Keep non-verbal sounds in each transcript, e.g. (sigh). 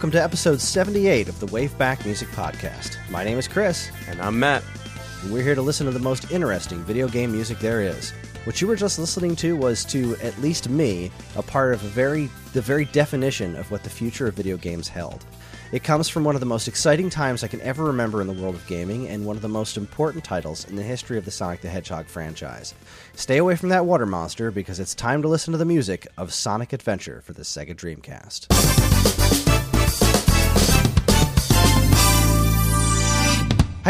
Welcome to episode 78 of the Waveback Music Podcast. My name is Chris, And I'm Matt. and we're here to listen to the most interesting video game music there is. What you were just listening to was, to at least me, a part of a very the very definition of what the future of video games held. It comes from one of the most exciting times I can ever remember in the world of gaming, and one of the most important titles in the history of the Sonic the Hedgehog franchise. Stay away from that water monster because it's time to listen to the music of Sonic Adventure for the Sega Dreamcast.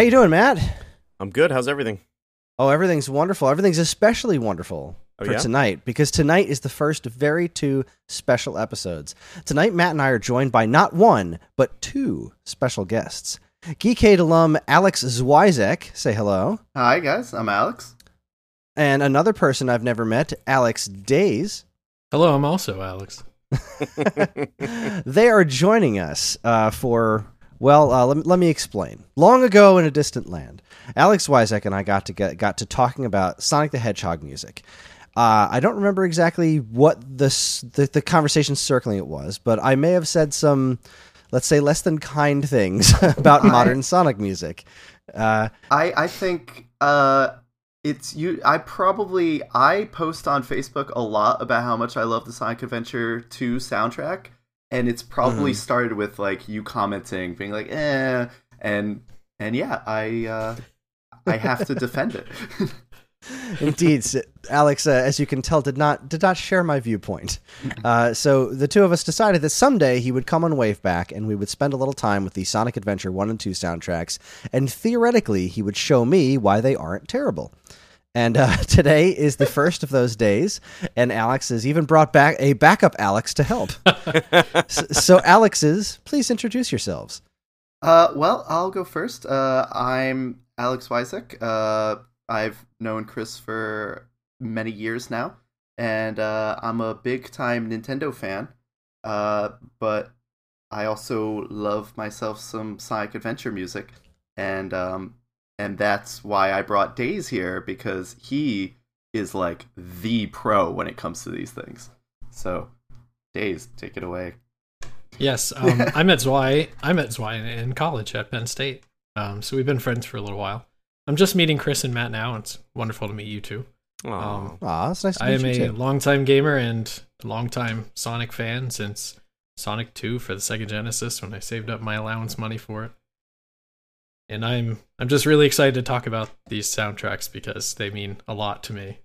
How you doing, Matt? I'm good. How's everything? Oh, everything's wonderful. Everything's especially wonderful Oh, for yeah? tonight because tonight is the first of very two special episodes. Tonight, Matt and I are joined by not one, but two special guests. Geekade alum Alex Zwizek, say hello, Hi guys, I'm Alex. and another person I've never met, Alex Days. Hello, I'm also Alex. (laughs) they are joining us uh, for well uh, let, let me explain. Long ago in a distant land alex Wyzek and i got to get got to talking about sonic the hedgehog music. Uh, i don't remember exactly what this, the, the conversation circling it was but i may have said some let's say less than kind things (laughs) about modern sonic music. Uh, I I think uh it's you I probably I post on Facebook a lot about how much I love the Sonic Adventure 2 soundtrack and it's probably Mhm. started with like you commenting being like eh and and yeah, I uh I have to defend it. (laughs) Indeed, Alex, uh, as you can tell, did not did not share my viewpoint. (laughs) Uh, so the two of us decided that someday he would come on Waveback, and we would spend a little time with the Sonic Adventure one and two soundtracks, and theoretically, he would show me why they aren't terrible. And uh, (laughs) today is the first of those days, and Alex has even brought back a backup Alex to help. (laughs) S- so, Alex's, please introduce yourselves. Uh, well, I'll go first. Uh, I'm Alex Wyzek. Uh, I've known Chris for many years now, and uh, I'm a big time Nintendo fan. Uh, but I also love myself some Sonic Adventure music, and um, and that's why I brought Days here because he is like the pro when it comes to these things. So, Days, take it away. Yes, um, (laughs) I met Zwei. I met Zwei in, in college at Penn State. Um, so we've been friends for a little while. I'm just meeting Chris and Matt now. and It's wonderful to meet you two. Aw. Um, Aw, it's nice to I meet am you a too. longtime gamer and a longtime Sonic fan since Sonic 2 for the Sega Genesis when I saved up my allowance money for it. And I'm I'm just really excited to talk about these soundtracks because they mean a lot to me.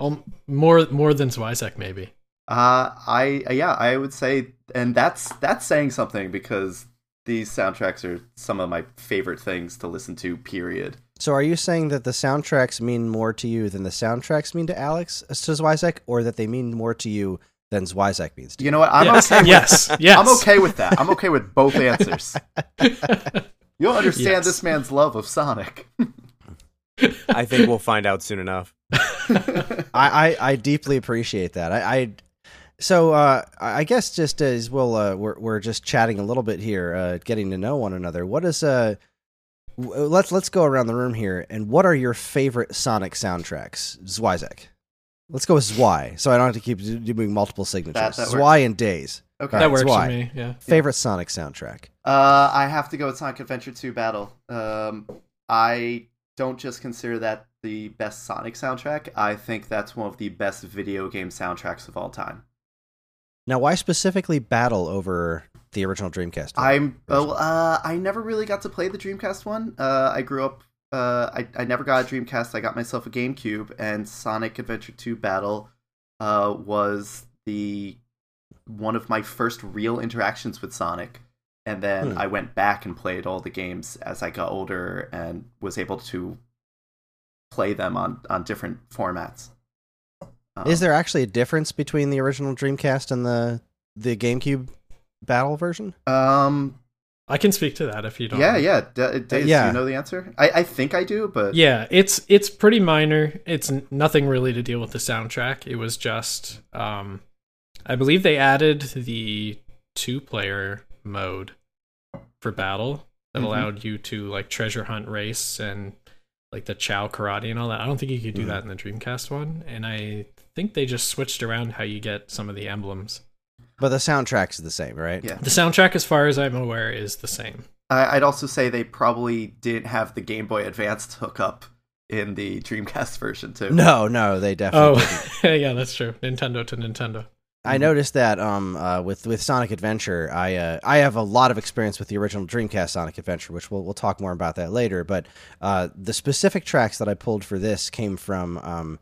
Um, more more than Zwizek maybe. Uh, I yeah, I would say, and that's that's saying something because these soundtracks are some of my favorite things to listen to. Period. So, are you saying that the soundtracks mean more to you than the soundtracks mean to Alex uh, to Zwizek, or that they mean more to you than Zwizek means to you? You know what? I'm yes, okay. With, yes, yes. I'm okay with that. I'm okay with both answers. (laughs) (laughs) You'll (laughs) understand Yes. this man's love of Sonic. (laughs) I think we'll find out soon enough. (laughs) I, I, I deeply appreciate that. I, I so uh, I I guess just as we'll uh, we're we're just chatting a little bit here, uh, getting to know one another. What is uh w- let's let's go around the room here, and what are your favorite Sonic soundtracks? Zwizek. Let's go with Zwy, so I don't have to keep doing multiple signatures. That- that Zwy and Days. Okay. that works Zwei. for me. Yeah. Favorite Sonic soundtrack. Uh, I have to go with Sonic Adventure 2 Battle. Um, I don't just consider that the best Sonic soundtrack. I think that's one of the best video game soundtracks of all time. Now, why specifically Battle over the original Dreamcast? I'm version? oh, uh, I never really got to play the Dreamcast one. Uh, I grew up. Uh, I I never got a Dreamcast. I got myself a GameCube, and Sonic Adventure 2 Battle uh, was the one of my first real interactions with Sonic. And then Hmm. I went back and played all the games as I got older and was able to play them on on different formats. Um, Is there actually a difference between the original Dreamcast and the the GameCube Battle version? Um. I can speak to that if you don't. Yeah. Yeah. D- Days, yeah. Do you know the answer? I I think I do, but Yeah, it's it's pretty minor. It's n- nothing really to deal with the soundtrack. It was just um I believe they added the two-player mode for battle that Mhm. allowed you to like treasure hunt race and like the Chao karate and all that. I don't think you could do Mhm. that in the Dreamcast one, and I think they just switched around how you get some of the emblems. But the soundtrack's the same, right? Yeah. The soundtrack, as far as I'm aware, is the same. I, I'd also say they probably didn't have the Game Boy Advance hookup in the Dreamcast (laughs) version too. No, no, they definitely. Oh, didn't. (laughs) yeah, that's true. Nintendo to Nintendo. I noticed that um uh, with with Sonic Adventure, I uh, I have a lot of experience with the original Dreamcast Sonic Adventure, which we'll we'll talk more about that later. But uh, the specific tracks that I pulled for this came from um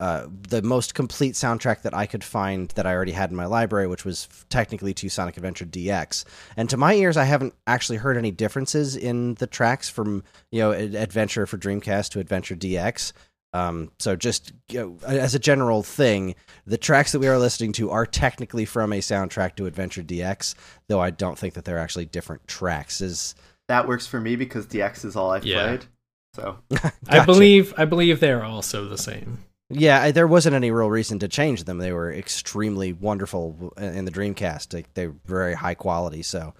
uh, the most complete soundtrack that I could find that I already had in my library, which was technically to Sonic Adventure DX. And to my ears, I haven't actually heard any differences in the tracks from you know Adventure for Dreamcast to Adventure DX. Um, so just you know, as a general thing, the tracks that we are listening to are technically from a soundtrack to Adventure DX, though I don't think that they're actually different tracks. Is That works for me because DX is all I've Yeah. played. So (laughs) I believe I believe they're also the same. Yeah, I- there wasn't any real reason to change them. They were extremely wonderful in the Dreamcast. Like, They're very high quality. So,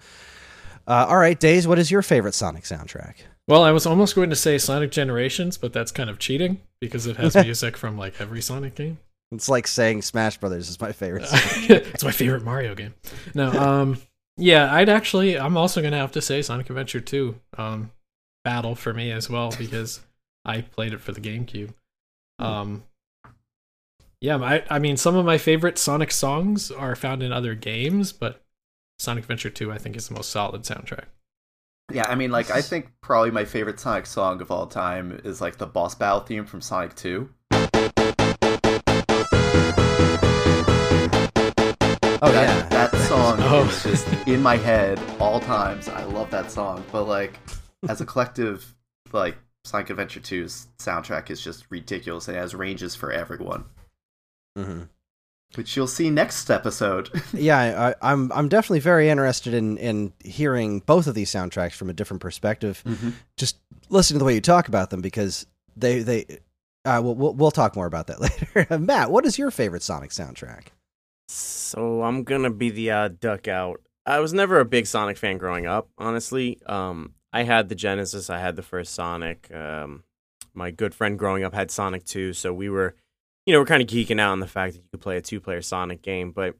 uh, all right, Days, what is your favorite Sonic soundtrack? Well, I was almost going to say Sonic Generations, but that's kind of cheating because it has (laughs) music from like every Sonic game. It's like saying Smash Brothers is my favorite. (laughs) (laughs) It's my favorite Mario game. No, um, yeah, I'd actually, I'm also gonna have to say Sonic Adventure 2, um, Battle for me as well because I played it for the GameCube. Um, yeah, I, I mean, some of my favorite Sonic songs are found in other games, but Sonic Adventure 2, I think, is the most solid soundtrack. Yeah, I mean, like I think probably my favorite Sonic song of all time is like the boss battle theme from Sonic Two. Oh, that, yeah. that (laughs) song Oh. is just in my head all times. I love that song, but like as a collective, like Sonic Adventure 2's soundtrack is just ridiculous and it has ranges for everyone, hmm which you'll see next episode. (laughs) Yeah, I, I- I'm I'm definitely very interested in in hearing both of these soundtracks from a different perspective. Just listen to the way you talk about them because they they. Uh, we'll, we'll we'll talk more about that (laughs) later. (laughs) Matt, what is your favorite Sonic soundtrack? So I'm gonna be the uh, duck out. I was never a big Sonic fan growing up, honestly. Um, I had the Genesis, I had the first Sonic. Um, my good friend growing up had Sonic 2, so we were, you know, we're kind of geeking out on the fact that you could play a two-player Sonic game. But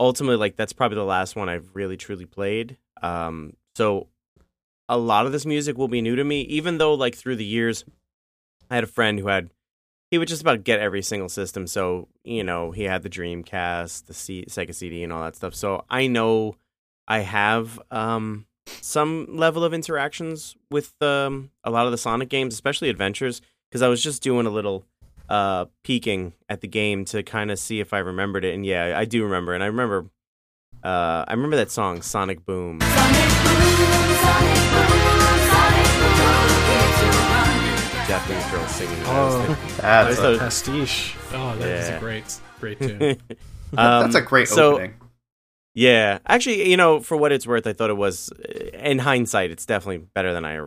ultimately, like that's probably the last one I've really truly played. Um, so a lot of this music will be new to me, even though like through the years, I had a friend who had he would just about get every single system. So you know, he had the Dreamcast, the C- Sega CD, and all that stuff. So I know I have um, some level of interactions with um, a lot of the Sonic games, especially adventures, because I was just doing a little uh, peeking at the game to kind of see if I remembered it. And yeah, I do remember, and I remember. Uh, I remember that song, Sonic Boom. Japanese girl singing. it. Oh, thinking- (laughs) That's, I a, was pastiche. Oh, that is Yeah. a great, great (laughs) tune. that's a Um, great so, opening. Yeah, actually, you know, for what it's worth, I thought it was. In hindsight, it's definitely better than I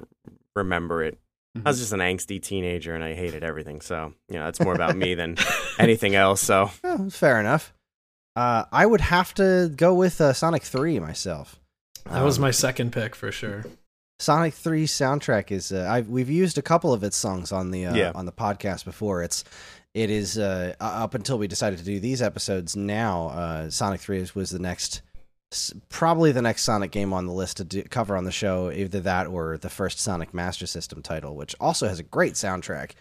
remember it. I was just an angsty teenager, and I hated everything. So, you know, it's more about me than (laughs) anything else. So, Oh, fair enough. Uh, I would have to go with uh, Sonic Three myself. That was Um, my second pick for sure. Sonic 3 soundtrack is uh, I've we've used a couple of its songs on the uh, Yeah. on the podcast before. It's it is uh, up until we decided to do these episodes. Now, uh, Sonic 3 was the next s- probably the next Sonic game on the list to do, cover on the show. Either that or the first Sonic Master System title, which also has a great soundtrack.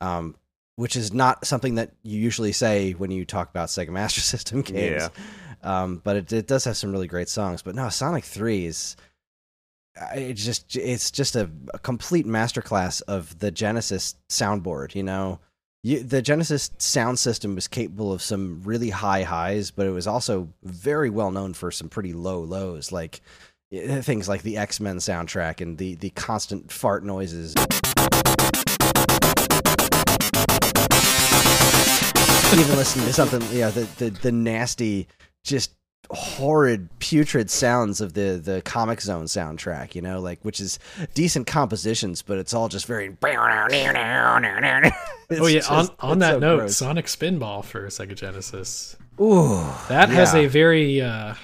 Um, which is not something that you usually say when you talk about Sega (laughs) Master System games. Um, but it, it does have some really great songs. But no, Sonic 3 is it just it's just a, a complete masterclass of the Genesis soundboard. You know, you, the Genesis sound system was capable of some really high highs, but it was also very well known for some pretty low lows, like eh, things like the X Men soundtrack and the the constant fart noises. Even listening to something, yeah, the, the the nasty, just horrid, putrid sounds of the the Comix Zone soundtrack. You know, like which is decent compositions, but it's all just very. (laughs) oh yeah, It's on on that so note, gross. Sonic Spinball for Sega Genesis. Ooh, That has a very uh,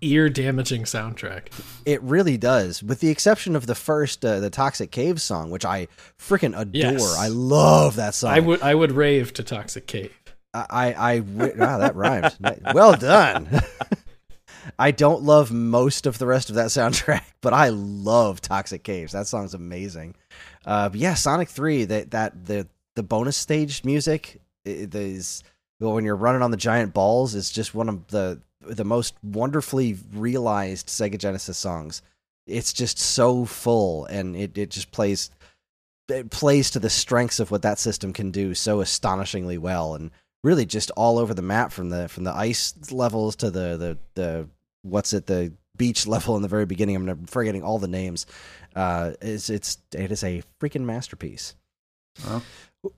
ear damaging soundtrack. It really does, with the exception of the first, uh, the Toxic Cave song, which I freaking adore. Yes. I love that song. I would I would rave to Toxic Cave. I, I, (laughs) wow, that rhymed. well done. (laughs) I don't love most of the rest of that soundtrack, (laughs) but I love Toxic Caves. That song's amazing. Uh, yeah, Sonic Three. That that the the bonus stage music is when you're running on the giant balls is just one of the the most wonderfully realized Sega Genesis songs. It's just so full, and it it just plays it plays to the strengths of what that system can do so astonishingly well, and really just all over the map from the from the ice levels to the the the what's it the beach (laughs) level in the very beginning. I'm forgetting all the names. Uh, it's it's it is a freaking masterpiece. Well.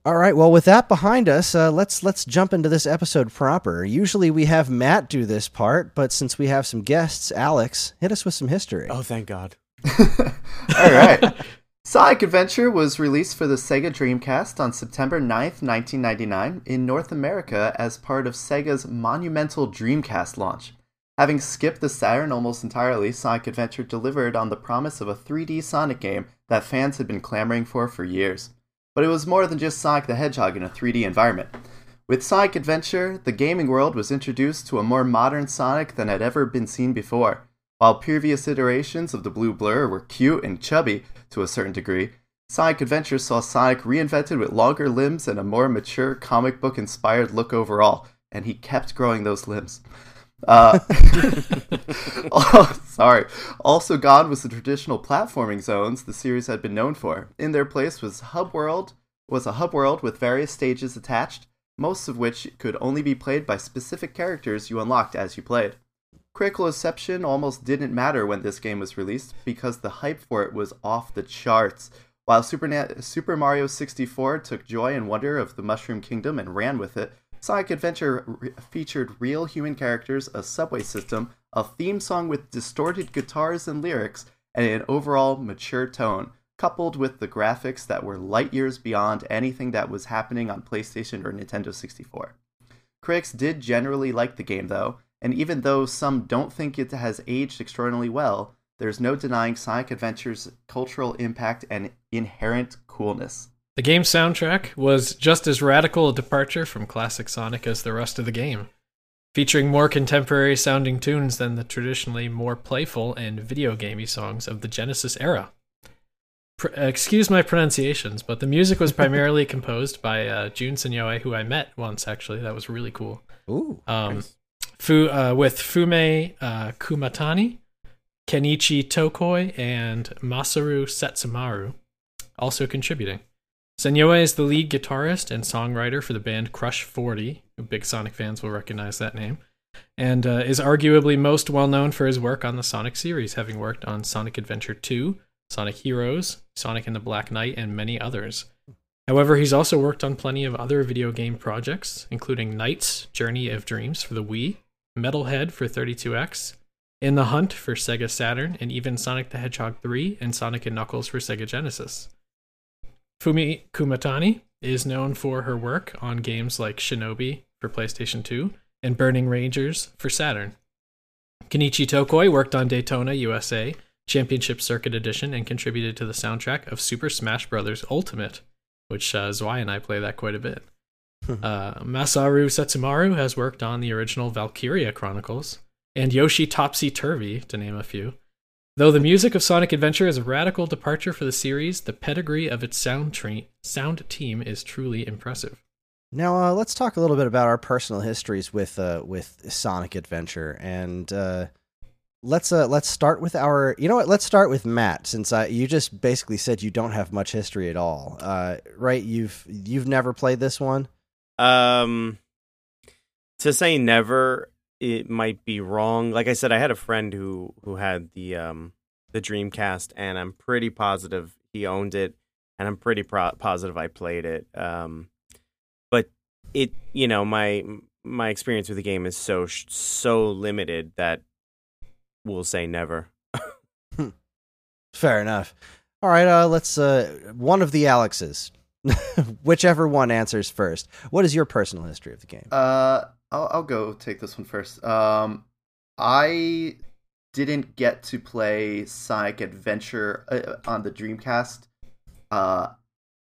All right. Well, with that behind us, uh, let's let's jump into this episode proper. Usually we have Matt do this part, but since we have some guests, Alex, hit us with some history. Oh, thank God! (laughs) All right. Sonic Adventure was released for the Sega Dreamcast on September 9th, 1999, in North America as part of Sega's monumental Dreamcast launch. Having skipped the Saturn almost entirely, Sonic Adventure delivered on the promise of a 3D Sonic game that fans had been clamoring for for years. But it was more than just Sonic the Hedgehog in a 3D environment. With Sonic Adventure, the gaming world was introduced to a more modern Sonic than had ever been seen before. While previous iterations of the Blue Blur were cute and chubby to a certain degree, Sonic Adventure saw Sonic reinvented with longer limbs and a more mature comic book inspired look overall, and he kept growing those limbs. Uh, (laughs) (laughs) oh, sorry. Also gone was the traditional platforming zones the series had been known for. In their place was hub world was a hub world with various stages attached, most of which could only be played by specific characters you unlocked as you played. Critical reception almost didn't matter when this game was released because the hype for it was off the charts. While Super, Na- Super Mario 64 took joy and wonder of the Mushroom Kingdom and ran with it, Sonic Adventure re- featured real human characters, a subway system, a theme song with distorted guitars and lyrics, and an overall mature tone, coupled with the graphics that were light years beyond anything that was happening on PlayStation or Nintendo 64. Critics did generally like the game, though, and even though some don't think it has aged extraordinarily well, there's no denying Sonic Adventure's cultural impact and inherent coolness. The game's soundtrack was just as radical a departure from classic Sonic as the rest of the game, featuring more contemporary sounding tunes than the traditionally more playful and video gamey songs of the Genesis era. Pr- excuse my pronunciations, but the music was primarily (laughs) composed by uh, Jun Senoue, who I met once actually. That was really cool. Ooh, um, nice. Fu, uh, with Fumie uh, Kumatani, Kenichi Tokoi, and Masaru Setsumaru also contributing. Senoue is the lead guitarist and songwriter for the band Crush 40. Big Sonic fans will recognize that name. And uh, is arguably most well known for his work on the Sonic series, having worked on Sonic Adventure 2, Sonic Heroes, Sonic and the Black Knight, and many others. However, he's also worked on plenty of other video game projects, including NiGHTS Journey of Dreams for the Wii, Metalhead for 32X, In the Hunt for Sega Saturn, and even Sonic the Hedgehog 3 and Sonic and Knuckles for Sega Genesis. Fumie Kumatani is known for her work on games like Shinobi for PlayStation 2 and Burning Rangers for Saturn. Kenichi Tokoi worked on Daytona USA Championship Circuit Edition and contributed to the soundtrack of Super Smash Bros. Ultimate, which uh, Zwei and I play that quite a bit. Uh, Masaru Setsumaru has worked on the original Valkyria Chronicles and Yoshi Topsy Turvy, to name a few. Though the music of Sonic Adventure is a radical departure for the series, the pedigree of its sound, tra- sound team is truly impressive. Now uh, let's talk a little bit about our personal histories with uh, with Sonic Adventure, and uh, let's uh, let's start with our. You know what? Let's start with Matt, since you just basically said you don't have much history at all, uh, right? You've you've never played this one. Um, to say never, it might be wrong. Like I said, I had a friend who who had the um the Dreamcast, and I'm pretty positive he owned it, and I'm pretty pro- positive I played it. Um, but it, you know, my my experience with the game is so so limited that we'll say never. (laughs) Hmm. Fair enough. All right, uh, let's uh, one of the Alexes, (laughs) whichever one answers first. What is your personal history of the game? Uh, I'll, I'll go take this one first. Um, I didn't get to play Sonic Adventure uh, on the Dreamcast. Uh,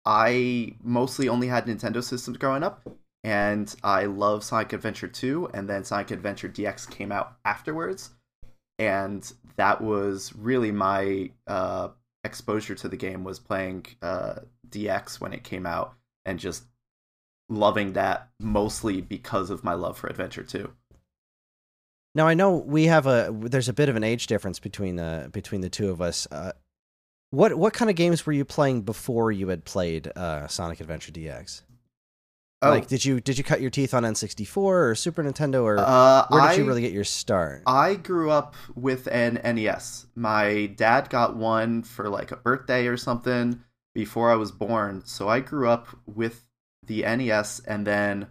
I mostly only had Nintendo systems growing up, and I love Sonic Adventure 2, and then Sonic Adventure DX came out afterwards, and that was really my uh, exposure to the game was playing uh, DX when it came out, and just loving that mostly because of my love for Adventure 2. Now I know we have a there's a bit of an age difference between the between the two of us. Uh, what what kind of games were you playing before you had played uh, Sonic Adventure DX? Oh, Like, did you did you cut your teeth on N64 or Super Nintendo, or uh, where did I, you really get your start? I grew up with an NES. My dad got one for like a birthday or something before I was born. So I grew up with the NES and then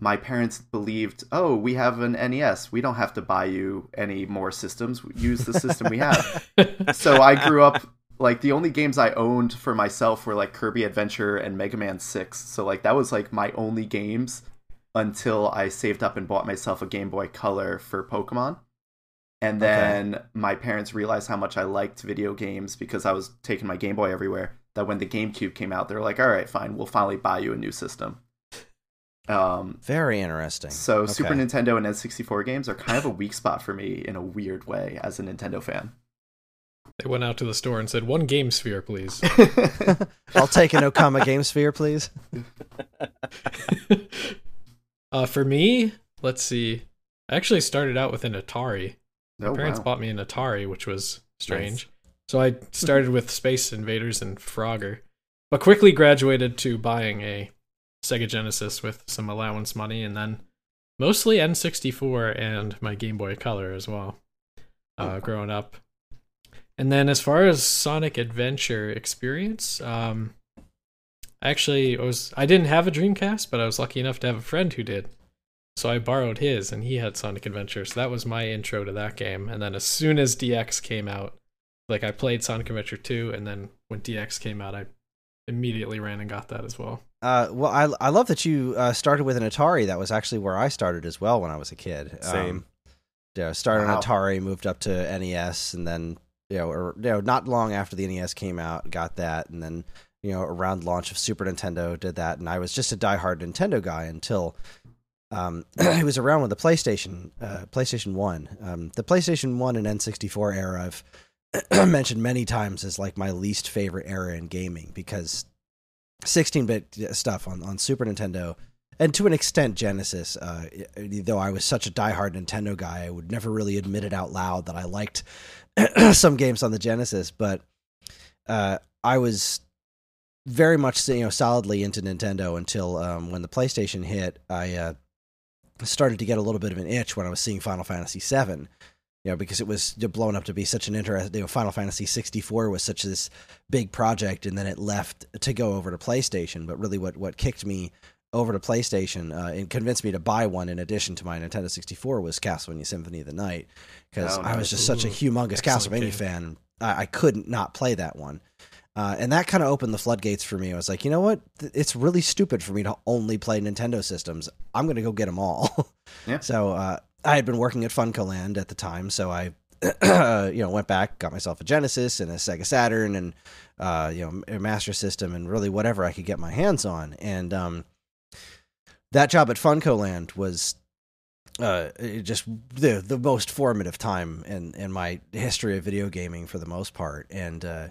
my parents believed, "Oh, we have an NES. We don't have to buy you any more systems. Use the system we have." (laughs) so I grew up like the only games I owned for myself were like Kirby Adventure and Mega Man 6. So like that was like my only games until I saved up and bought myself a Game Boy Color for Pokemon. And then my parents realized how much I liked video games because I was taking my Game Boy everywhere. That when the GameCube came out, they were like, "All right, fine, we'll finally buy you a new system." Um, Very interesting. so Okay. Super Nintendo and N64 games are kind of a weak spot for me in a weird way as a Nintendo fan. they went out to the store and said, "One game sphere, please." (laughs) (laughs) I'll take an Okama Game Sphere, please. (laughs) uh, for me, let's see. I actually started out with an Atari. My Oh, parents wow. bought me an Atari, which was strange. So I started with Space Invaders and Frogger, but quickly graduated to buying a Sega Genesis with some allowance money, and then mostly N64 and my Game Boy Color as well. Uh, growing up, and then as far as Sonic Adventure experience, um, actually I was I didn't have a Dreamcast, but I was lucky enough to have a friend who did. So I borrowed his, and he had Sonic Adventure. So that was my intro to that game. And then as soon as DX came out, like I played Sonic Adventure 2, and then when DX came out, I immediately ran and got that as well. Uh, well, I I love that you uh, started with an Atari. That was actually where I started as well when I was a kid. Same. Um, yeah, started Wow. on Atari, moved up to NES, and then you know, or you know, not long after the NES came out, got that, and then you know, around launch of Super Nintendo, did that, and I was just a diehard Nintendo guy until um, (clears throat) it was around with the PlayStation, uh, PlayStation One, um, the PlayStation One and N64 era. I've (clears throat) mentioned many times as like my least favorite era in gaming because 16-bit stuff on, on Super Nintendo and to an extent Genesis. Uh, though I was such a diehard Nintendo guy, I would never really admit it out loud that I liked (clears throat) some games on the Genesis. But uh, I was very much you know solidly into Nintendo until um, when the PlayStation hit. I uh, started to get a little bit of an itch when I was seeing Final Fantasy VII. You know, because it was blown up to be such an interesting. You know, Final Fantasy 64 was such this big project, and then it left to go over to PlayStation. But really, what what kicked me over to PlayStation uh, and convinced me to buy one in addition to my Nintendo 64 was Castlevania Symphony of the Night because Oh, I was nice. just such a humongous excellent Castlevania game. fan. I, I couldn't not play that one. Uh, and that kind of opened the floodgates for me. I was like, you know what? It's really stupid for me to only play Nintendo systems. I'm going to go get them all. Yeah. (laughs) So uh, I had been working at Funcoland at the time, so I, (clears throat) you know, went back, got myself a Genesis and a Sega Saturn, and uh, you know, a Master System, and really whatever I could get my hands on. And um, that job at Funcoland was uh, just the the most formative time in in my history of video gaming for the most part, and uh,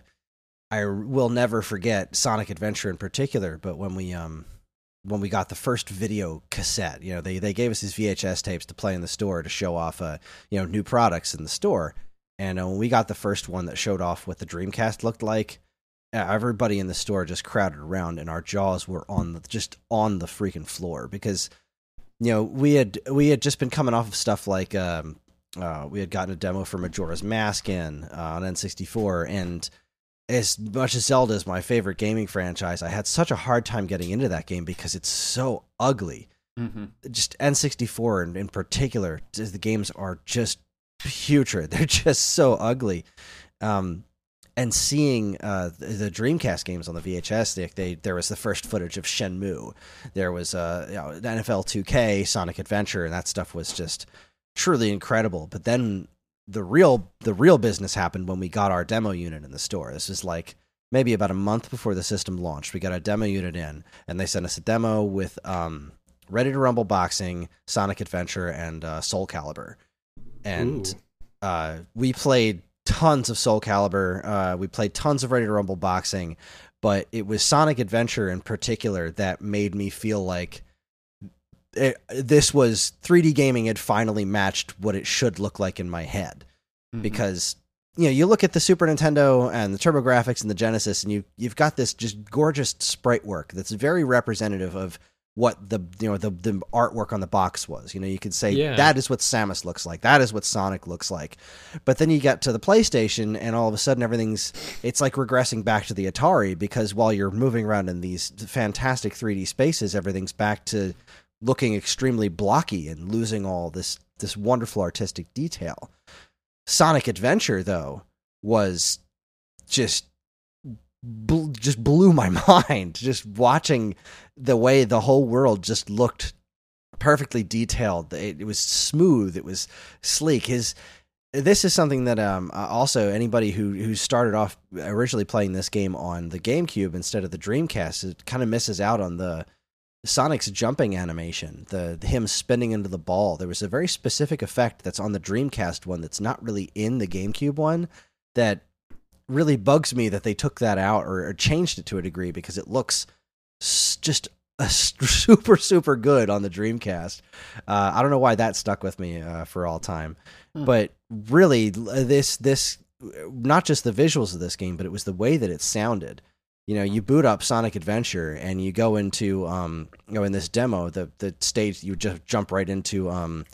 I will never forget Sonic Adventure in particular. But when we um when we got the first video cassette, you know they they gave us these VHS tapes to play in the store to show off uh you know new products in the store, and uh, when we got the first one that showed off what the Dreamcast looked like. Everybody in the store just crowded around, and our jaws were on the just on the freaking floor because you know we had we had just been coming off of stuff like um uh we had gotten a demo for Majora's Mask in uh, on N64 and as much as Zelda is my favorite gaming franchise I had such a hard time getting into that game because it's so ugly hmm just N64 in, in particular the games are just putrid (laughs) they're just so ugly um and seeing uh, the, the Dreamcast games on the VHS, they, they there was the first footage of Shenmue. There was uh, you know, NFL 2K, Sonic Adventure, and that stuff was just truly incredible. But then the real the real business happened when we got our demo unit in the store. This was like maybe about a month before the system launched. We got our demo unit in, and they sent us a demo with um Ready to Rumble Boxing, Sonic Adventure, and uh, Soul Calibur. And uh, we played tons of Soul Calibur. Uh, we played tons of Ready to Rumble Boxing, but it was Sonic Adventure in particular that made me feel like it, this was 3D gaming had finally matched what it should look like in my head Mhm. because you know you look at the Super Nintendo and the TurboGrafx and the Genesis and you you've got this just gorgeous sprite work that's very representative of what the you know the the artwork on the box was. You know, you could say Yeah. that is what Samus looks like. That is what Sonic looks like. But then you get to the PlayStation and all of a sudden everything's it's like regressing back to the Atari because while you're moving around in these fantastic 3D spaces, everything's back to looking extremely blocky and losing all this this wonderful artistic detail. Sonic Adventure though was just bl- just blew my (laughs) mind. Just watching the way the whole world just looked perfectly detailed. It, it was smooth. It was sleek. His this is something that um uh, also anybody who who started off originally playing this game on the GameCube instead of the Dreamcast it kind of misses out on the Sonic's jumping animation, the, him spinning into the ball. There was a very specific effect that's on the Dreamcast one that's not really in the GameCube one that really bugs me that they took that out or, or changed it to a degree because it looks s- just (laughs) super super good on the Dreamcast. Uh, I don't know why that stuck with me uh, for all time, Hmm. but really this this not just the visuals of this game, but it was the way that it sounded you know you boot up sonic adventure and you go into um you know in this demo the the stage you just jump right into um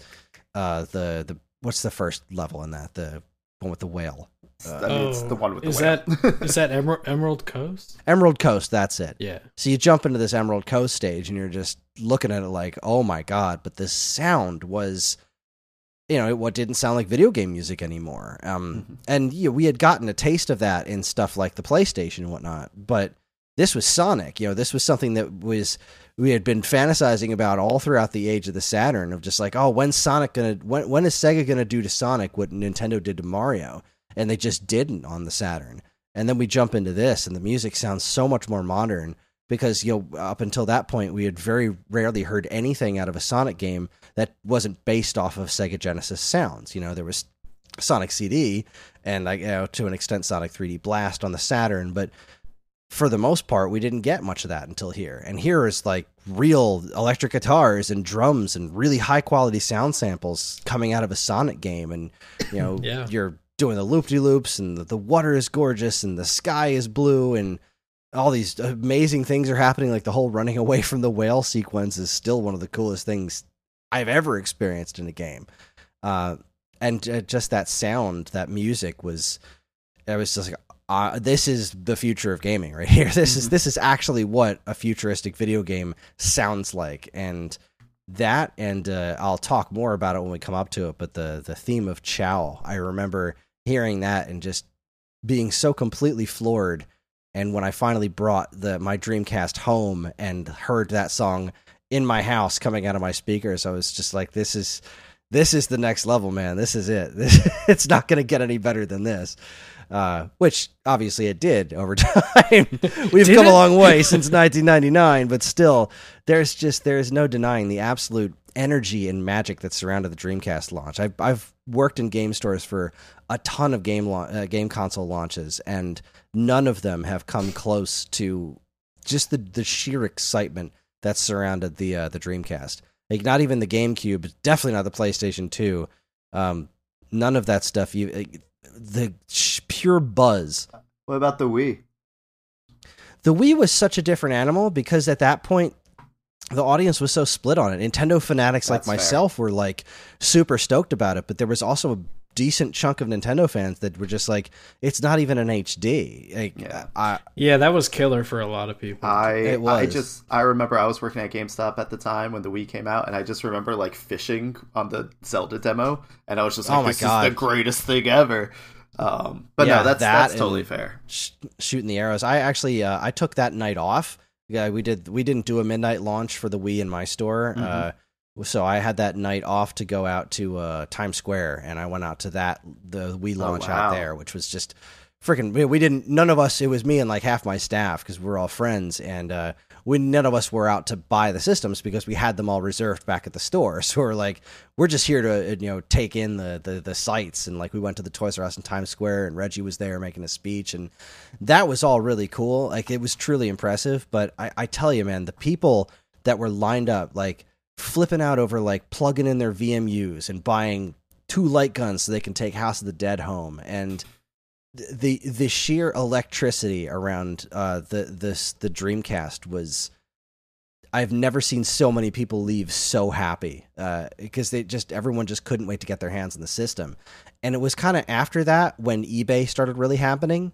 uh the the what's the first level in that the one with the whale I mean, it's Oh, the one with the is whale. that is that (laughs) Emer- Emerald Coast? emerald coast that's it Yeah. so you jump into this emerald coast stage and you're just looking at it like oh my god but the sound was you know what didn't sound like video game music anymore um Mhm. and you know, we had gotten a taste of that in stuff like the PlayStation and whatnot. But this was Sonic. You know, this was something that was we had been fantasizing about all throughout the age of the Saturn of just like, oh, when's Sonic gonna when when is Sega gonna do to Sonic what Nintendo did to Mario? And they just didn't on the Saturn. And then we jump into this, and the music sounds so much more modern because you know up until that point we had very rarely heard anything out of a Sonic game that wasn't based off of Sega Genesis sounds. You know, there was Sonic CD and like you know, to an extent Sonic 3D Blast on the Saturn, but for the most part we didn't get much of that until here. And here is like real electric guitars and drums and really high quality sound samples coming out of a Sonic game and you know (coughs) Yeah. you're doing the loop de loops and the, the water is gorgeous and the sky is blue and all these amazing things are happening like the whole running away from the whale sequence is still one of the coolest things I've ever experienced in a game. Uh, and uh, just that sound, that music was, I was just like, uh, this is the future of gaming right (laughs) here. This is Mhm. this is actually what a futuristic video game sounds like, and that, and uh, I'll talk more about it when we come up to it. But the the theme of Chao, I remember hearing that and just being so completely floored. And when I finally brought the my Dreamcast home and heard that song in my house coming out of my speakers, I was just like, this is this is the next level, man. This is it. (laughs) This, it's not going to get any better than this. Uh, which obviously it did over (laughs) time. We've Did come it? a long way since 1999, but still, there's just there's no denying the absolute energy and magic that surrounded the Dreamcast launch. I've I've worked in game stores for a ton of game lau- uh, game console launches, and none of them have come close to just the the sheer excitement that surrounded the uh, the Dreamcast. Like not even the GameCube, definitely not the PlayStation Two. Um, none of that stuff. You like, the sh- pure buzz. What about the Wii? The Wii was such a different animal because at that point the audience was so split on it. Nintendo fanatics like That's fair. myself were like super stoked about it, but there was also a decent chunk of Nintendo fans that were just like, it's not even an HD. Like, Yeah. I, Yeah, that was killer for a lot of people. I It I was. just I remember I was working at GameStop at the time when the Wii came out, and I just remember like fishing on the Zelda demo, and I was just like, Oh my "This God. is the greatest thing ever." Um, but Yeah, no, that's that that's totally fair. sh- shooting the arrows. I actually uh, I took that night off. Yeah, we did. We didn't do a midnight launch for the Wii in my store, uh, so I had that night off to go out to uh, Times Square, and I went out to that the Wii Oh, launch wow. out there, which was just freaking. We, we didn't. None of us. It was me and like half my staff because we're all friends, and uh, we none of us were out to buy the systems because we had them all reserved back at the store. (laughs) So we're like, we're just here to you know take in the the, the sights and like we went to the Toys R Us in Times Square and Reggie was there making a speech and that was all really cool. Like it was truly impressive. But I, I tell you, man, the people that were lined up like flipping out over like plugging in their VMUs and buying two light guns so they can take House of the Dead home and the the sheer electricity around uh, the this the Dreamcast was. I've never seen so many people leave so happy uh, because they just everyone just couldn't wait to get their hands on the system, and it was kind of after that when eBay started really happening.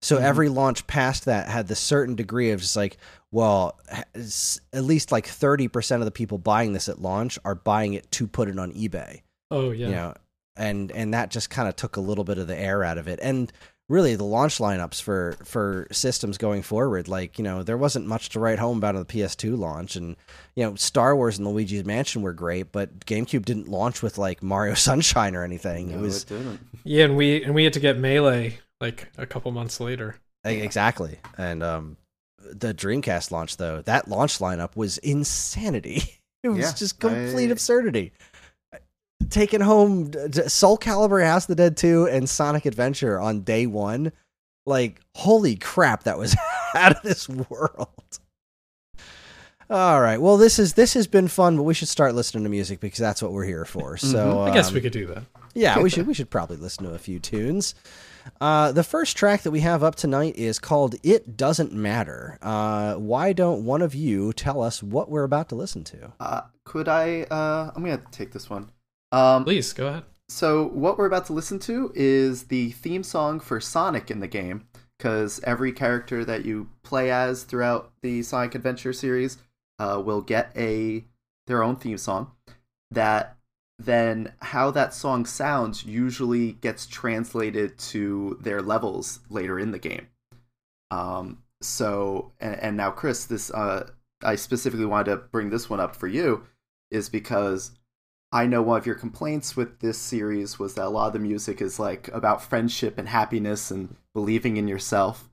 So Mhm. every launch past that had this certain degree of just like, well, at least like thirty percent of the people buying this at launch are buying it to put it on eBay Oh yeah. you know and and that just kind of took a little bit of the air out of it and really the launch lineups for for systems going forward like you know there wasn't much to write home about on the ps2 launch and you know star wars and luigi's mansion were great but gamecube didn't launch with like mario (laughs) sunshine or anything it was it didn't. Yeah, and we and we had to get melee like a couple months later. exactly and um the dreamcast launch though that launch lineup was insanity (laughs) it was Yeah, just complete I- absurdity taking home d- d- Soul Calibur, House of the Dead 2, and Sonic Adventure on day one. Like, holy crap, that was (laughs) out of this world. All right. Well, this is this has been fun, but we should start listening to music because that's what we're here for. So Mm-hmm. I guess um, we could do that. yeah, we (laughs) should we should probably listen to a few tunes. Uh, the first track that we have up tonight is called "It Doesn't Matter." Uh, why don't one of you tell us what we're about to listen to? Uh, could I? Uh, I'm gonna take this one. Um, Please go ahead. So what we're about to listen to is the theme song for Sonic in the game, because every character that you play as throughout the Sonic Adventure series uh, will get a their own theme song. That then how that song sounds usually gets translated to their levels later in the game. Um, so and, and now Chris, this uh, I specifically wanted to bring this one up for you, is because I know one of your complaints with this series was that a lot of the music is like about friendship and happiness and believing in yourself.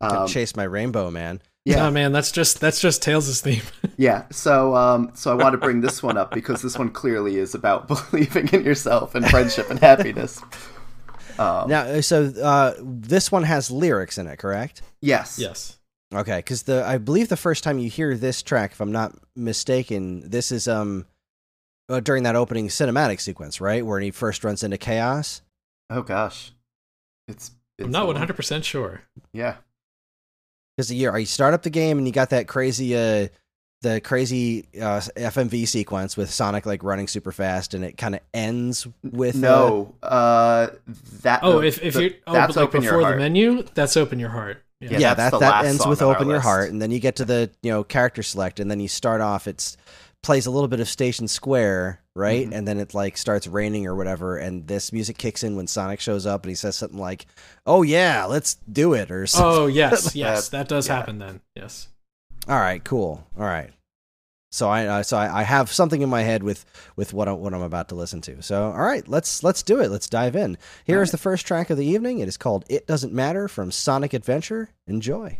Um, Chase my rainbow, man. Yeah, Oh man, that's just that's just Tails' theme. (laughs) yeah. So, um, so I want to bring this one up because this one clearly is about (laughs) believing in yourself and friendship and happiness. Um, Now, uh, so uh, this one has lyrics in it, correct? yes, yes. Okay, because the I believe the first time you hear this track, if I'm not mistaken, this is um uh, during that opening cinematic sequence, right, where he first runs into chaos. Oh gosh, it's. it's I'm not 100 percent sure. Yeah, Because you you start up the game and you got that crazy uh the crazy uh, FMV sequence with Sonic like running super fast, and it kind of ends with uh, no, uh, that. Oh, if if the- you oh, that's but like open your before the menu, that's open your heart. Yeah. Yeah, yeah, that's that the that last ends song with "Open Your list. Heart," and then you get to the you know character select, and then you start off. It's plays a little bit of Station Square, right, Mhm. and then it like starts raining or whatever, and this music kicks in when Sonic shows up, and he says something like, "Oh yeah, let's do it," or something. Oh (laughs) yes, That- yes, that does yeah. happen then. Yes. All right, cool. All right. So I uh, so I, I have something in my head with with what I'm, what I'm about to listen to. So all right, let's let's do it. Let's dive in. Here is All right. the first track of the evening. It is called "It Doesn't Matter" from Sonic Adventure. Enjoy.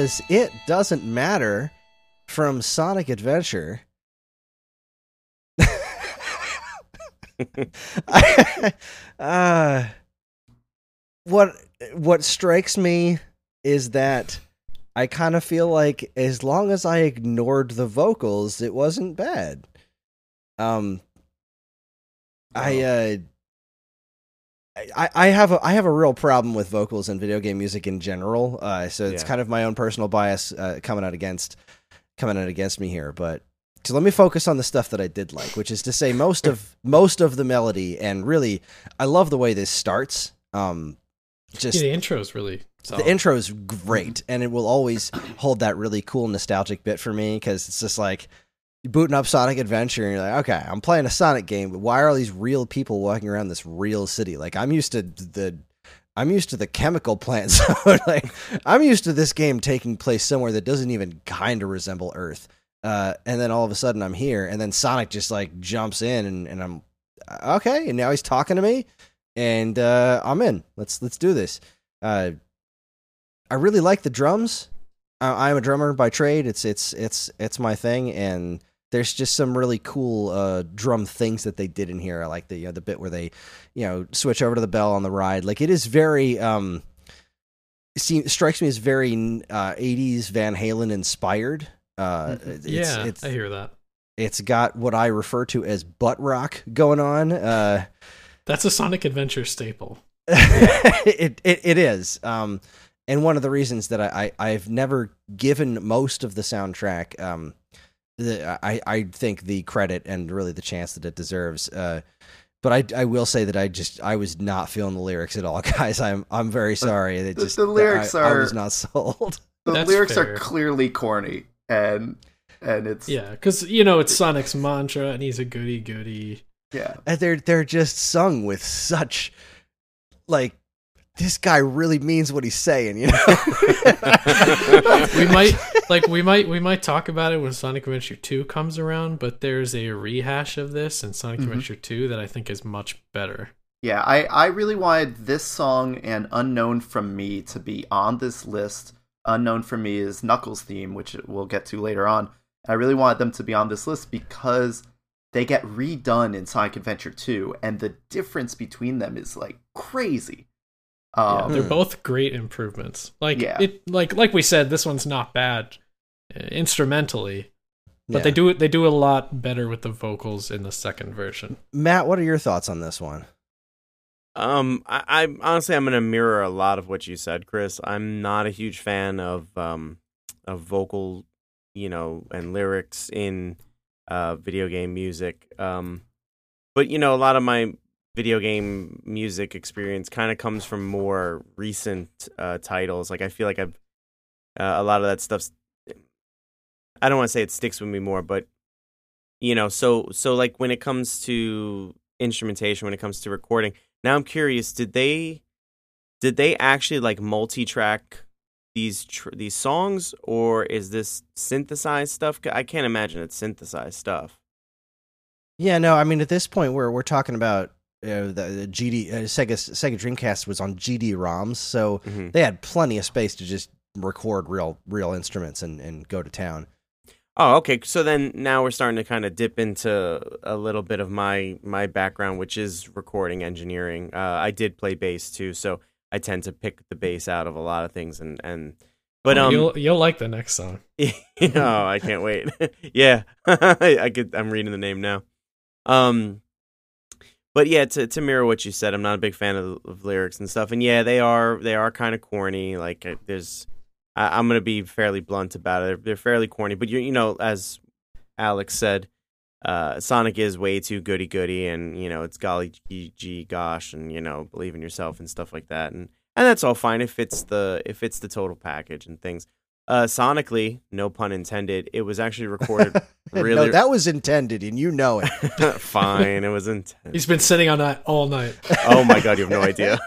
Was It Doesn't Matter from Sonic Adventure. (laughs) uh, what what strikes me is that I kind of feel like as long as I ignored the vocals, it wasn't bad. Um, I uh, I, I have a I have a real problem with vocals and video game music in general. Uh, so it's Yeah. kind of my own personal bias uh, coming out against coming out against me here. But so let me focus on the stuff that I did like, which is to say most of (laughs) most of the melody and really I love the way this starts. Um, just Yeah, the intro is really solid. the intro is great, and it will always hold that really cool nostalgic bit for me because it's just like you're booting up Sonic Adventure, and you're like, okay, I'm playing a Sonic game, but why are all these real people walking around this real city? Like, I'm used to the. I'm used to the chemical plant (laughs) zone. like, I'm used to this game taking place somewhere that doesn't even kind of resemble Earth. Uh, and then all of a sudden, I'm here, and then Sonic just like jumps in, and, and I'm okay. And now he's talking to me, and uh, I'm in. Let's let's do this. Uh, I really like the drums. I, I'm a drummer by trade. It's it's it's it's my thing, and there's just some really cool uh, drum things that they did in here. I like the you know, the bit where they, you know, switch over to the bell on the ride. Like it is very um, see, strikes me as very uh, 80s Van Halen inspired. Uh, it's, yeah, it's, I hear that. it's got what I refer to as butt rock going on. Uh, That's a Sonic Adventure staple. (laughs) it, it it is. Um, and one of the reasons that I, I I've never given most of the soundtrack um, the I I think the credit and really the chance that it deserves. Uh, but I I will say that I just I was not feeling the lyrics at all, (laughs) guys. I'm I'm very sorry. It the- just the lyrics I, I are- was not (laughs) sold. The That's lyrics fair. are clearly corny, and and it's Yeah, because you know it's Sonic's mantra, and he's a goody goody. yeah. And they're they're just sung with such like this guy really means what he's saying, you know. (laughs) We might like we might we might talk about it when Sonic Adventure Two comes around, but there's a rehash of this in Sonic Mhm. Adventure Two that I think is much better. Yeah, I, I really wanted this song and Unknown from Me to be on this list. Unknown from Me is Knuckles' theme, which we'll get to later on. I really wanted them to be on this list because they get redone in Sonic Adventure 2, and the difference between them is like crazy. Yeah, Um, they're both great improvements. Like Yeah. it, like like we said, this one's not bad uh, instrumentally, but Yeah. they do it. They do a lot better with the vocals in the second version. Matt, what are your thoughts on this one? Um, I, I honestly I'm gonna mirror a lot of what you said, Chris. I'm not a huge fan of um of vocal, you know, and lyrics in uh video game music. Um, but you know, a lot of my video game music experience kind of comes from more recent uh titles. Like I feel like I've uh, a lot of that stuff's. I don't want to say it sticks with me more, but you know, so so like when it comes to instrumentation, when it comes to recording. Now I'm curious, did they did they actually like multi-track these tr- these songs or is this synthesized stuff? I can't imagine it's synthesized stuff. Yeah, no, I mean at this point we're we're talking about uh, the, the GD uh, Sega Sega Dreamcast was on GD ROMs, so Mhm. they had plenty of space to just record real real instruments and, and go to town. Oh, okay. So then now we're starting to kind of dip into a little bit of my my background, which is recording engineering. Uh, I did play bass too, so I tend to pick the bass out of a lot of things, and and but Oh, um, you'll you'll like the next song. (laughs) oh, I can't wait. (laughs) yeah, (laughs) I could. I'm reading the name now. Um, but yeah, to to mirror what you said, I'm not a big fan of, of lyrics and stuff. And yeah, they are they are kind of corny. Like there's, I, I'm gonna be fairly blunt about it. They're, they're fairly corny. But you you know, as Alex said, uh, Sonic is way too goody goody, and you know, it's golly gee, gee gosh, and you know, believe in yourself and stuff like that. And and that's all fine if it's the if it's the total package and things. Uh, sonically, no pun intended. It was actually recorded (laughs) really. no, that was intended, and you know it. (laughs) fine. It was intended. He's been sitting on that all night. (laughs) oh my god, you have no idea.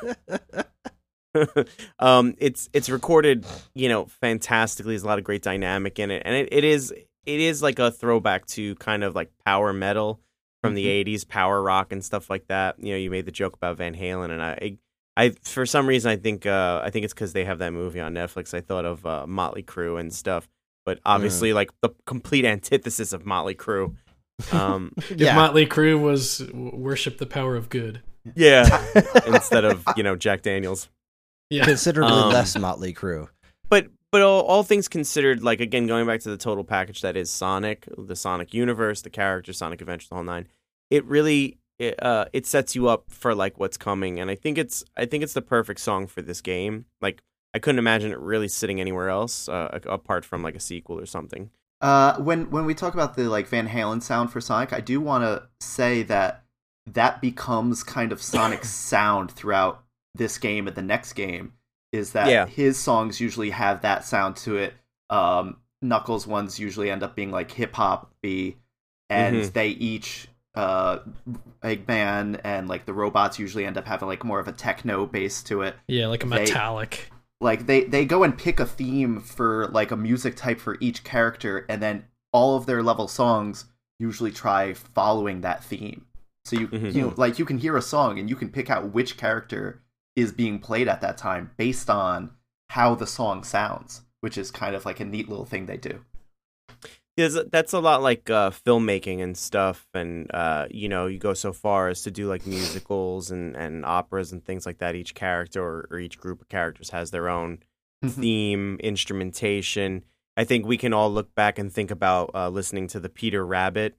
um, it's it's recorded, you know, fantastically. There's a lot of great dynamic in it, and it, it is it is like a throwback to kind of like power metal from the '80s, power rock and stuff like that. You know, you made the joke about Van Halen, and I I for some reason I think uh, I think it's because they have that movie on Netflix. I thought of uh, Motley Crue and stuff, but obviously like the complete antithesis of Motley Crue. Um, (laughs) If Motley Crue was worship the power of good. yeah, (laughs) instead of you know Jack Daniels. Yeah. Considerably Um, less Motley Crue. but but all, all things considered, like again, going back to the total package that is Sonic, the Sonic universe, the character, Sonic Adventure, the whole nine. It really it, uh, it sets you up for like what's coming, and I think it's I think it's the perfect song for this game. Like I couldn't imagine it really sitting anywhere else uh, apart from like a sequel or something. Uh, when when we talk about the like Van Halen sound for Sonic, I do want to say that that becomes kind of Sonic's (coughs) sound throughout this game and the next game. Is that Yeah. his songs usually have that sound to it? Um, Knuckles ones usually end up being like hip hop y, and Mhm. they each uh Eggman and like the robots usually end up having like more of a techno base to it Yeah, like a They- metallic. like they they go and pick a theme for like a music type for each character and then all of their level songs usually try following that theme so you Mhm. you know like you can hear a song and you can pick out which character is being played at that time based on how the song sounds which is kind of like a neat little thing they do Yes, that's a lot like uh, filmmaking and stuff, and uh, you know, you go so far as to do like musicals and, and operas and things like that. Each character or, or each group of characters has their own Mm-hmm. theme, instrumentation. I think we can all look back and think about uh, listening to the Peter Rabbit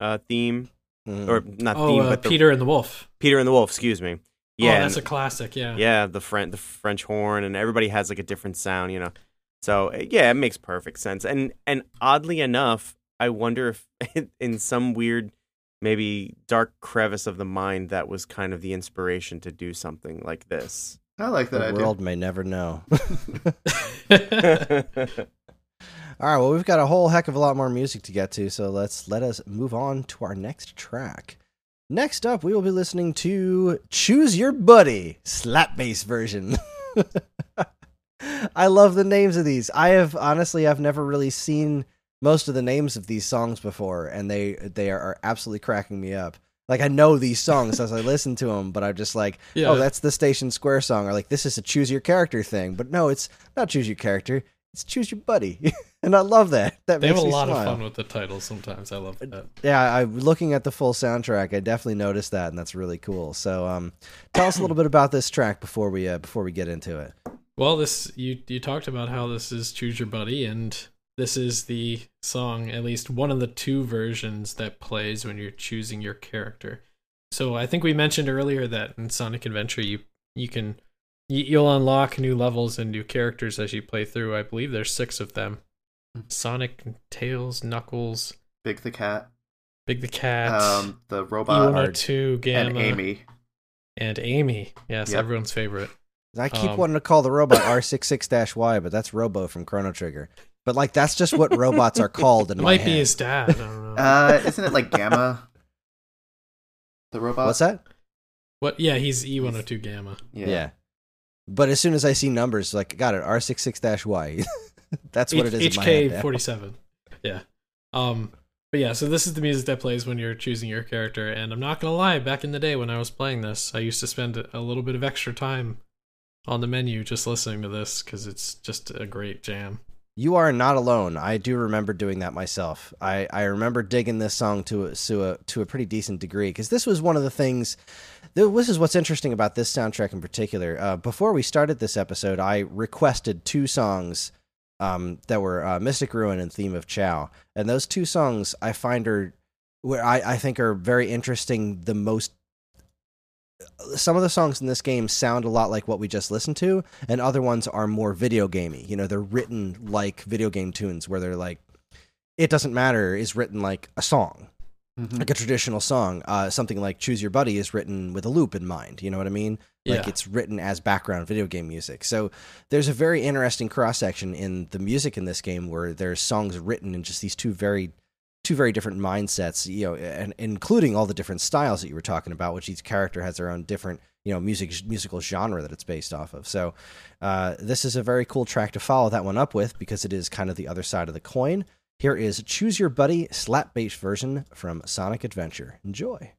uh, theme, Mm. or not Oh, theme, uh, but the Peter and the Wolf. Peter and the Wolf. Excuse me. Yeah, oh, that's a classic. Yeah. yeah, the French the French horn, and everybody has like a different sound, you know. So uh, yeah, it makes perfect sense. And and oddly enough, I wonder if (laughs) in some weird, maybe dark crevice of the mind, that was kind of the inspiration to do something like this. i like that the idea world may never know. (laughs) (laughs) All right, well, we've got a whole heck of a lot more music to get to, so let's let us move on to our next track. Next up, we will be listening to "Choose Your Buddy" slap bass version. I love the names of these. I have honestly, I've never really seen most of the names of these songs before, and they they are absolutely cracking me up. Like I know these songs as I listen to them, but I'm just like, (laughs) Yeah. oh, that's the Station Square song, or like this is a choose your character thing. But no, it's not choose your character; it's choose your buddy, (laughs) and I love that. That They have a lot smile. of fun with the titles sometimes. I love that. Yeah, I'm looking at the full soundtrack, I definitely noticed that, and that's really cool. So, um, tell us a little bit about this track before we uh, before we get into it. Well, this you you talked about how this is Choose Your Buddy, and this is the song, at least one of the two versions that plays when you're choosing your character. So I think we mentioned earlier that in Sonic Adventure you you can you- you'll unlock new levels and new characters as you play through. I believe there's six of them: Sonic, Tails, Knuckles, big the cat Big the Cat, um the robot E102, Gamma, and amy and Amy. Yes, Yep. everyone's favorite. I keep Um, wanting to call the robot (coughs) R66-Y, but that's Robo from Chrono Trigger. But like that's just what robots are called in It my might head. be his dad. I don't know. uh isn't it like gamma the robot What's that? what? Yeah, he's E102 Gamma. Yeah. yeah. But as soon as I see numbers, like got it, R66-Y. (laughs) that's what it is in my head. HK forty seven. Yeah. Um. But yeah, so this is the music that plays when you're choosing your character, and I'm not gonna lie. Back in the day when I was playing this, I used to spend a little bit of extra time on the menu just listening to this because it's just a great jam. You are not alone. I do remember doing that myself. I, I remember digging this song to a, to a to a pretty decent degree because this was one of the things. This is what's interesting about this soundtrack in particular. Uh, before we started this episode, I requested two songs um, that were uh, "Mystic Ruin" and "Theme of Chao," and those two songs I find are where I, I think are very interesting. The most some of the songs in this game sound a lot like what we just listened to, and other ones are more video gamey. You know, they're written like video game tunes, where they're like, "It doesn't matter" is written like a song, Mhm. like a traditional song. Uh, something like "Choose Your Buddy" is written with a loop in mind. You know what I mean? Like Yeah. it's written as background video game music. So there's a very interesting cross section in the music in this game where there's songs written in just these two very two very different mindsets, you know, and including all the different styles that you were talking about, which each character has their own different, you know, music musical genre that it's based off of. So uh, this is a very cool track to follow that one up with because it is kind of the other side of the coin. Here is Choose Your Buddy slap bass version from Sonic Adventure. Enjoy.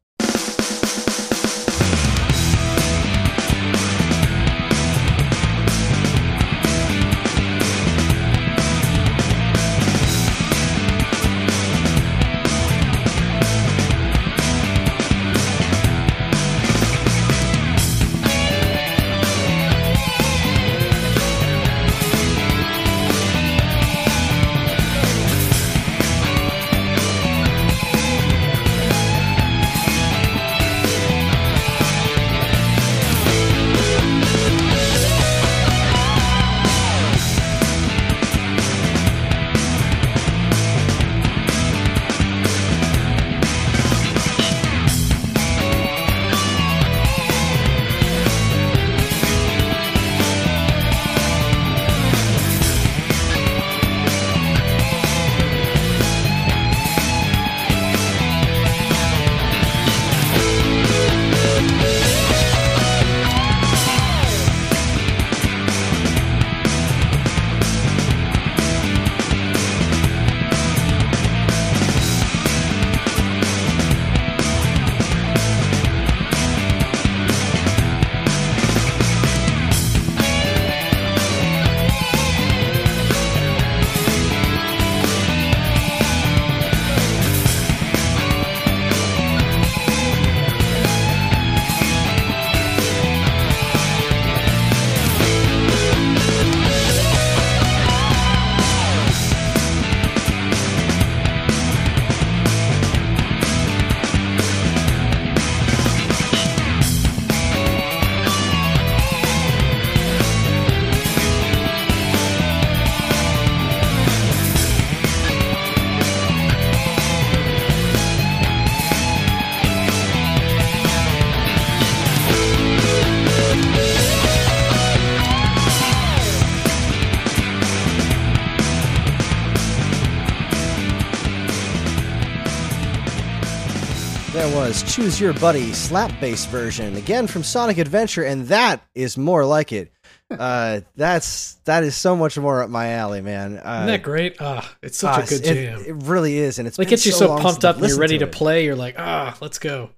Choose Your Buddy slap bass version, again from Sonic Adventure, and that is more like it. (laughs) Uh, that's that is so much more up my alley, man. Uh, Isn't that great? Ah, it's such ah, a good it, jam. It really is, and it's like been gets you so pumped up and you're ready to, it. play. You're like, ah, let's go.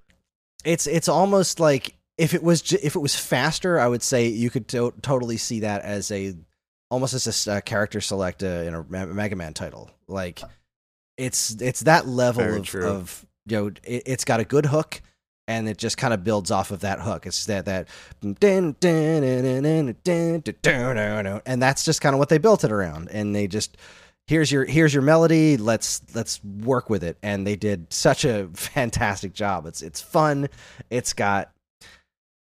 It's it's almost like if it was if it was faster, I would say you could to- totally see that as a almost as a uh, character select uh, in a Mega Man title. Like it's it's that level Very of, true. of you know it, has got a good hook and it just kind of builds off of that hook it's that that and that's just kind of what they built it around and they just here's your here's your melody let's let's work with it and they did such a fantastic job it's it's fun it's got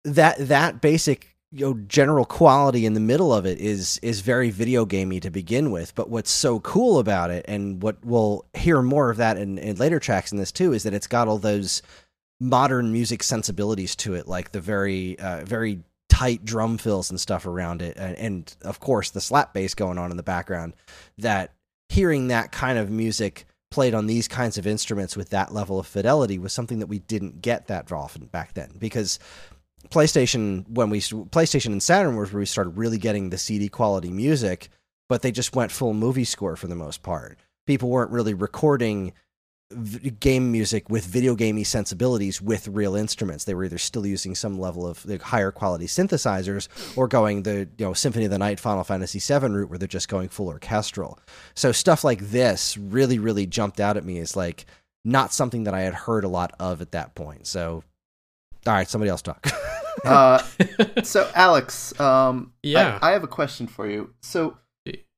that that basic you know general quality in the middle of it is is very video gamey to begin with. But what's so cool about it and what we'll hear more of that in, in later tracks in this too is that it's got all those modern music sensibilities to it like the very uh, very tight drum fills and stuff around it and, and of course the slap bass going on in the background that hearing that kind of music played on these kinds of instruments with that level of fidelity was something that we didn't get that often back then. Because PlayStation when we PlayStation and Saturn was where we started really getting the CD quality music, but they just went full movie score for the most part. People weren't really recording v- game music with video gamey sensibilities with real instruments. They were either still using some level of like, higher quality synthesizers or going the you know Symphony of the Night, Final Fantasy VII route where they're just going full orchestral. So stuff like this really really jumped out at me as like not something that I had heard a lot of at that point. So all right, somebody else talk. (laughs) (laughs) Uh, so Alex, um, Yeah. I, I have a question for you. So,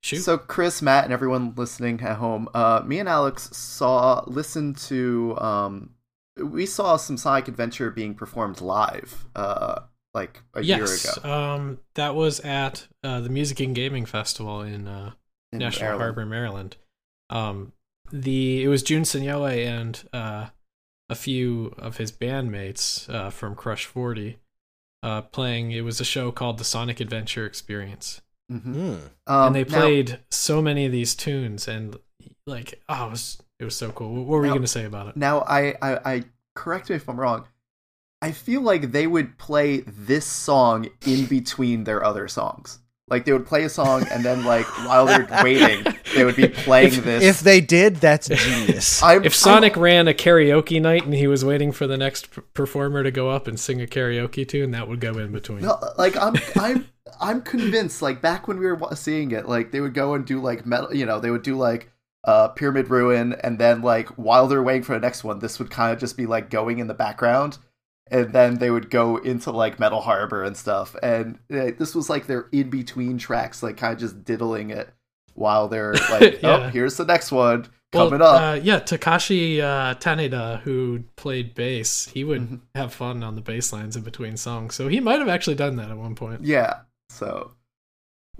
Shoot. so Chris, Matt, and everyone listening at home, uh, me and Alex saw, listened to, um, we saw some Sonic Adventure being performed live, uh, like a year ago um, that was at uh, the Music and Gaming Festival in uh, in National Maryland. Harbor, Maryland. Um, the it was Jun Senoue and uh, a few of his bandmates uh, from Crush Forty uh, playing. It was a show called the Sonic Adventure Experience, Mhm. Hmm. Um, and they now- played so many of these tunes, and like, oh, it was it was so cool. What were you gonna say about it? Now, I, I, I correct me if I'm wrong. I feel like they would play this song in between their other songs. Like they would play a song and then, like while they're waiting, they would be (laughs) playing this. If they did, that's genius. (laughs) I'm, If Sonic ran a karaoke night and he was waiting for the next performer to go up and sing a karaoke tune, that would go in between. No, like I'm, I'm, I'm convinced. Like back when we were seeing it, like they would go and do like metal. You know, they would do like uh Pyramid Ruin, and then like while they're waiting for the next one, this would kind of just be like going in the background, and then they would go into like Metal Harbor and stuff. And uh, this was like their in between tracks, like kind of just diddling it while they're (laughs) like, oh, here's the next one Well, coming up. Uh, yeah, Takeshi uh, Taneda, who played bass, he would Mhm. have fun on the bass lines in between songs. So he might have actually done that at one point. Yeah. So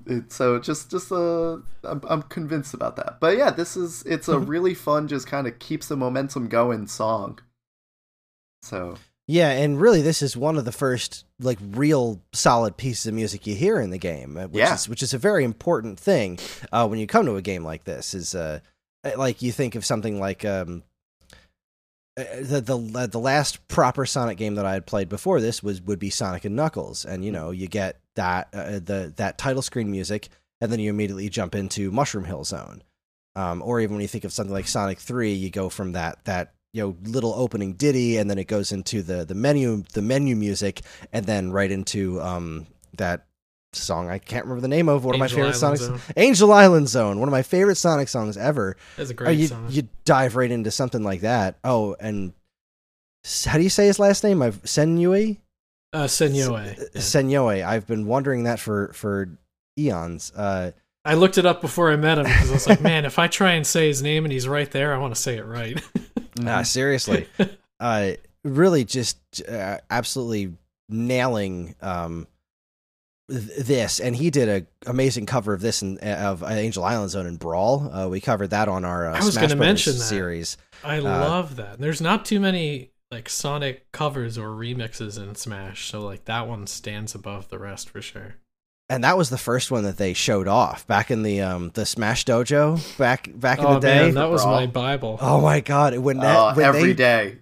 it, so just just uh I'm I'm convinced about that. But yeah, this is it's a Mhm. really fun just kind of keeps the momentum going song. So Yeah, and really, this is one of the first like real solid pieces of music you hear in the game, uh, which Yeah. is which is a very important thing uh, when you come to a game like this. Is uh, uh, like you think of something like um, uh, the the the last proper Sonic game that I had played before this was would be Sonic and Knuckles, and you know you get that uh, the that title screen music, and then you immediately jump into Mushroom Hill Zone. Um, or even when you think of something like Sonic Three, you go from that that you know little opening ditty, and then it goes into the the menu the menu music, and then right into um, that song I can't remember the name of one of my favorite Island Sonic Zone. Angel Island Zone, one of my favorite Sonic songs ever. That's a Oh, you song. you dive right into something like that. Oh, and how do you say his last name? I've Senyue. uh, Senyoe. S- Senyoe. I've been wondering that for for eons. Uh, I looked it up before I met him because I was like, (laughs) man, if I try and say his name and he's right there, I want to say it right. (laughs) ah, seriously, (laughs) uh, really just uh, absolutely nailing um, th- this. And he did a amazing cover of this and of Angel Island Zone and Brawl. Uh, we covered that on our uh, I was Smash Brothers mention that. series. I love that. There's not too many like Sonic covers or remixes in Smash, so like that one stands above the rest for sure. And that was the first one that they showed off back in the um the Smash Dojo back back in oh the day. man, that was Brawl. my bible. oh my god, when that uh, when every they, day.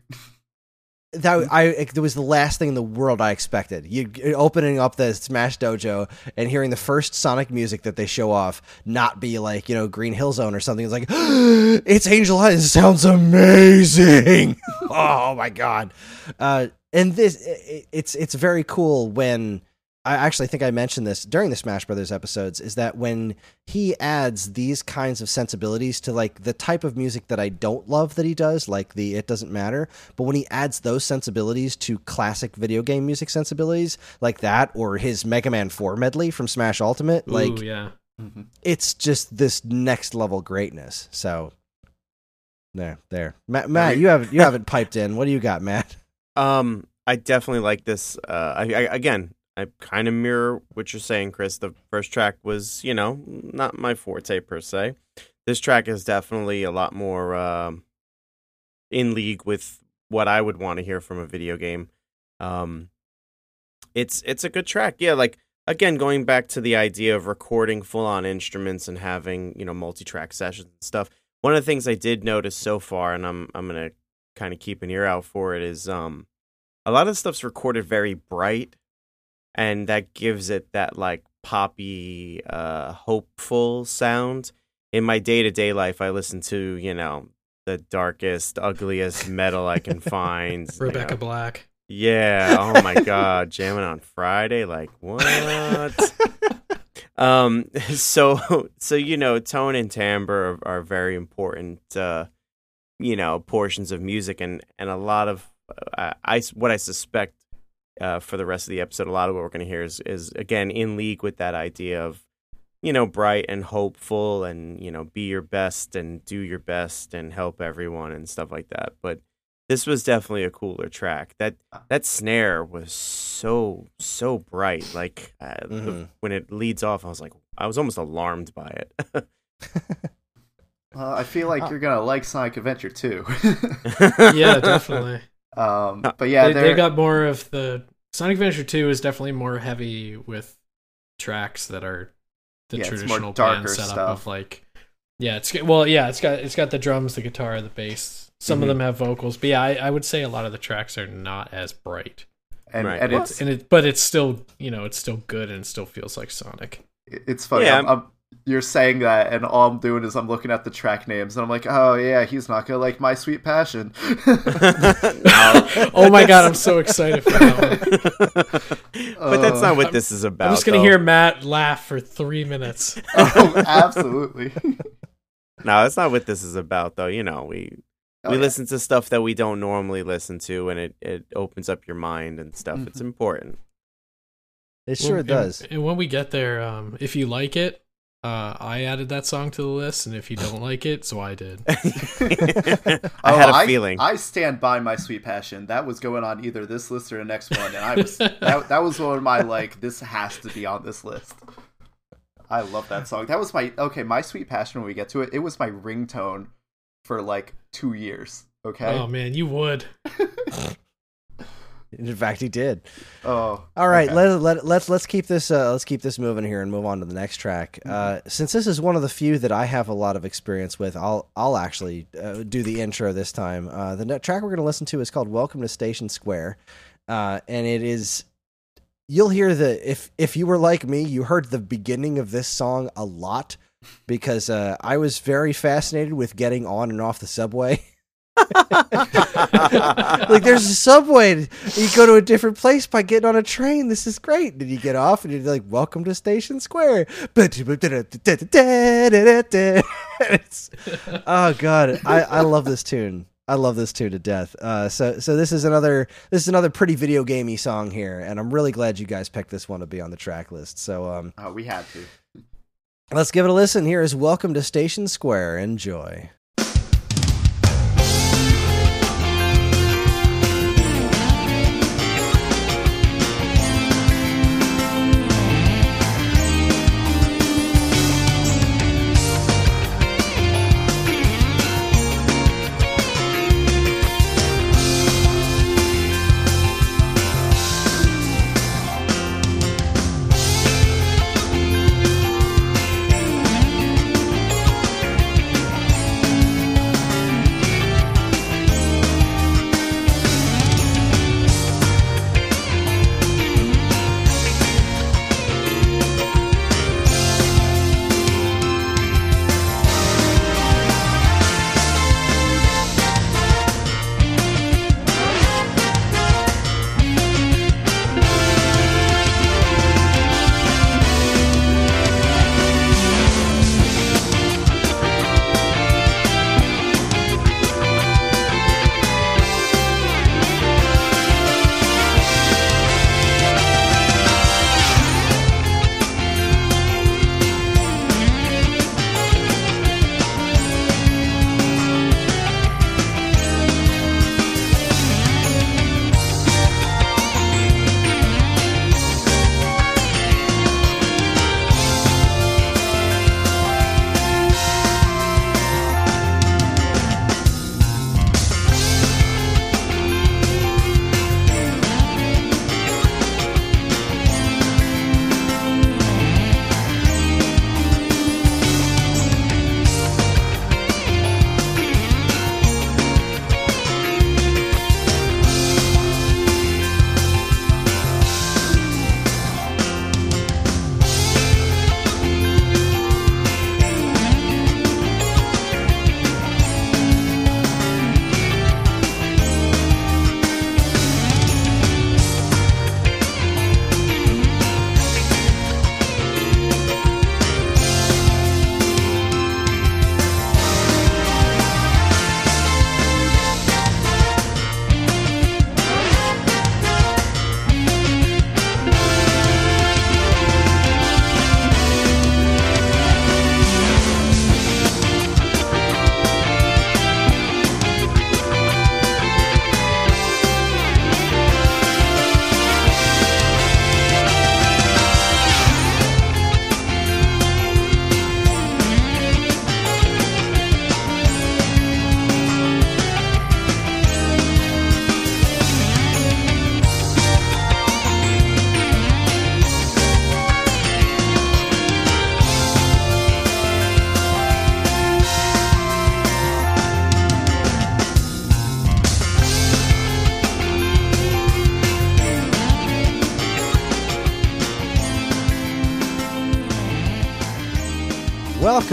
that I it was the last thing in the world I expected. You opening up the Smash Dojo and hearing the first Sonic music that they show off not be like you know Green Hill Zone or something. It's like (gasps) it's Angel Eyes. It sounds amazing. (laughs) oh my god! Uh, and this it, it's it's very cool when I actually think I mentioned this during the Smash Brothers episodes is that when he adds these kinds of sensibilities to like the type of music that I don't love that he does, like the It Doesn't Matter, but when he adds those sensibilities to classic video game music sensibilities like that or his Mega Man 4 medley from Smash Ultimate, like Ooh, yeah. it's just this next level greatness. So there, there. Matt, Matt you haven't you haven't piped in. What do you got, Matt? Um, I definitely like this. Uh, I, I again, I kind of mirror what you're saying, Chris. The first track was, you know, not my forte per se. This track is definitely a lot more um, in league with what I would want to hear from a video game. Um, it's it's a good track, yeah. Like again, going back to the idea of recording full on instruments and having you know multi track sessions and stuff. One of the things I did notice so far, and I'm I'm gonna kind of keep an ear out for it, is um, a lot of stuff's recorded very bright and that gives it that like poppy uh hopeful sound. In my day-to-day life i listen to you know the darkest ugliest metal i can find you Rebecca know. Black. yeah. Oh my god. Jamming on friday? Like what? Um (laughs) so so you know tone and timbre are, are very important uh you know portions of music and and a lot of uh, i what i suspect uh, for the rest of the episode. A lot of what we're going to hear is, is again in league with that idea of you know bright and hopeful and you know be your best and do your best and help everyone and stuff like that. But this was definitely a cooler track. That that snare was so so bright. Like uh, the- Mhm. when it leads off, I was like, I was almost alarmed by it. (laughs) Uh, I feel like you're gonna like Sonic Adventure too. (laughs) Yeah, definitely. Um, but yeah, they, they got more of the Sonic Adventure 2 is definitely more heavy with tracks that are the Yeah, it's more traditional darker band setup stuff. of like yeah, it's well, yeah, it's got it's got the drums, the guitar, the bass. Some Mm-hmm. of them have vocals, but yeah, I, I would say a lot of the tracks are not as bright. and, Right. and it's And it, but it's still you know it's still good and it still feels like Sonic. it's funny. Yeah, I'm, I'm, you're saying that, and all I'm doing is I'm looking at the track names, and I'm like, oh yeah, he's not gonna like my sweet passion. (laughs) Oh my god, I'm so excited for that one. (laughs) but that's not what I'm- this is about. I'm just gonna though. hear Matt laugh for three minutes. (laughs) oh, absolutely. No, that's not what this is about, though. You know, we Oh, we yeah. listen to stuff that we don't normally listen to, and it it opens up your mind and stuff. It's Mm-hmm. important. It sure Well, and- does. And, when we get there, um, if you like it, uh, I added that song to the list, and if you don't like it, so I did. (laughs) (laughs) I Oh, had a feeling. I stand by my sweet passion. That was going on either this list or the next one, and I was that, that was one of my like this has to be on this list. I love that song. That was my okay. My sweet passion. When we get to it, it was my ringtone for like two years. Okay. Oh man, you would. (laughs) (laughs) In fact, he did. oh. All right, okay. let, let, let's let's keep this uh, let's keep this moving here and move on to the next track. Uh, since this is one of the few that I have a lot of experience with, I'll I'll actually uh, do the intro this time. Uh, the track we're going to listen to is called "Welcome to Station Square," uh, and it is. You'll hear the if if you were like me, you heard the beginning of this song a lot because uh, I was very fascinated with getting on and off the subway. (laughs) (laughs) like there's a subway. You go to a different place by getting on a train. This is great. Then you get off and you're like, "Welcome to Station Square." (laughs) It's- oh god, I, I love this tune. I love this tune to death. Uh, so so this is another this is another pretty video gamey song here, and I'm really glad you guys picked this one to be on the track list. So um, Oh, we had to. let's give it a listen. Here is "Welcome to Station Square." Enjoy.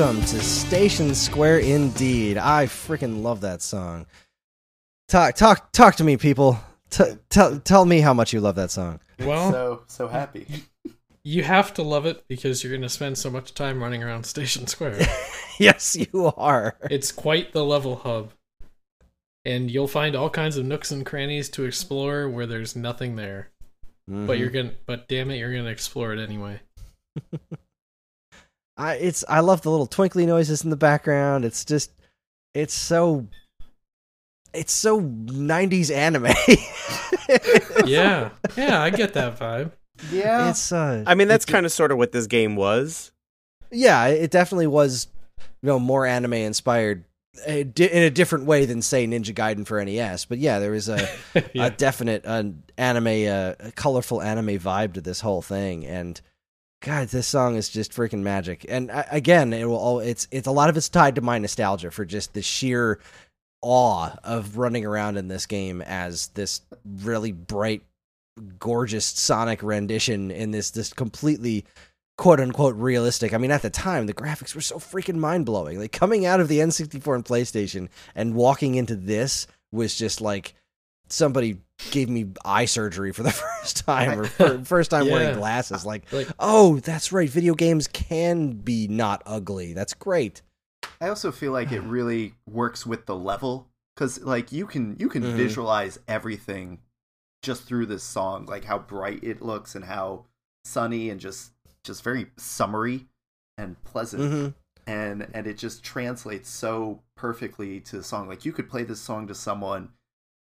Welcome to Station Square indeed. I freaking love that song. Talk talk talk to me people. T- tell tell me how much you love that song. Well, so so happy. you have to love it because you're going to spend so much time running around Station Square. (laughs) yes, you are. it's quite the level hub. And you'll find all kinds of nooks and crannies to explore where there's nothing there. But mm-hmm. you're going to but damn it, you're going to explore it anyway. (laughs) I it's I love the little twinkly noises in the background. It's just it's so it's so 90s anime. (laughs) yeah. Yeah, I get that vibe. Yeah. It's uh I mean, that's kind of sort of what this game was. yeah, it definitely was you know more anime inspired uh, in a different way than say Ninja Gaiden for NES. But yeah, there was (laughs) a Yeah. a definite uh, anime, uh, a colorful anime vibe to this whole thing. And God, this song is just freaking magic. And again, it will. All, it's it's a lot of it's tied to my nostalgia for just the sheer awe of running around in this game as this really bright, gorgeous Sonic rendition in this this completely quote unquote realistic. I mean, at the time, the graphics were so freaking mind blowing. Like coming out of the N64 and PlayStation and walking into this was just like somebody gave me eye surgery for the (laughs) first time or first time wearing glasses. Like, Like oh, that's right. Video games can be not ugly. That's great. I also feel like it (sighs) really works with the level because like you can you can Mhm. visualize everything just through this song, like how bright it looks and how sunny and just just very summery and pleasant. hmm and and it just translates so perfectly to the song like you could play this song to someone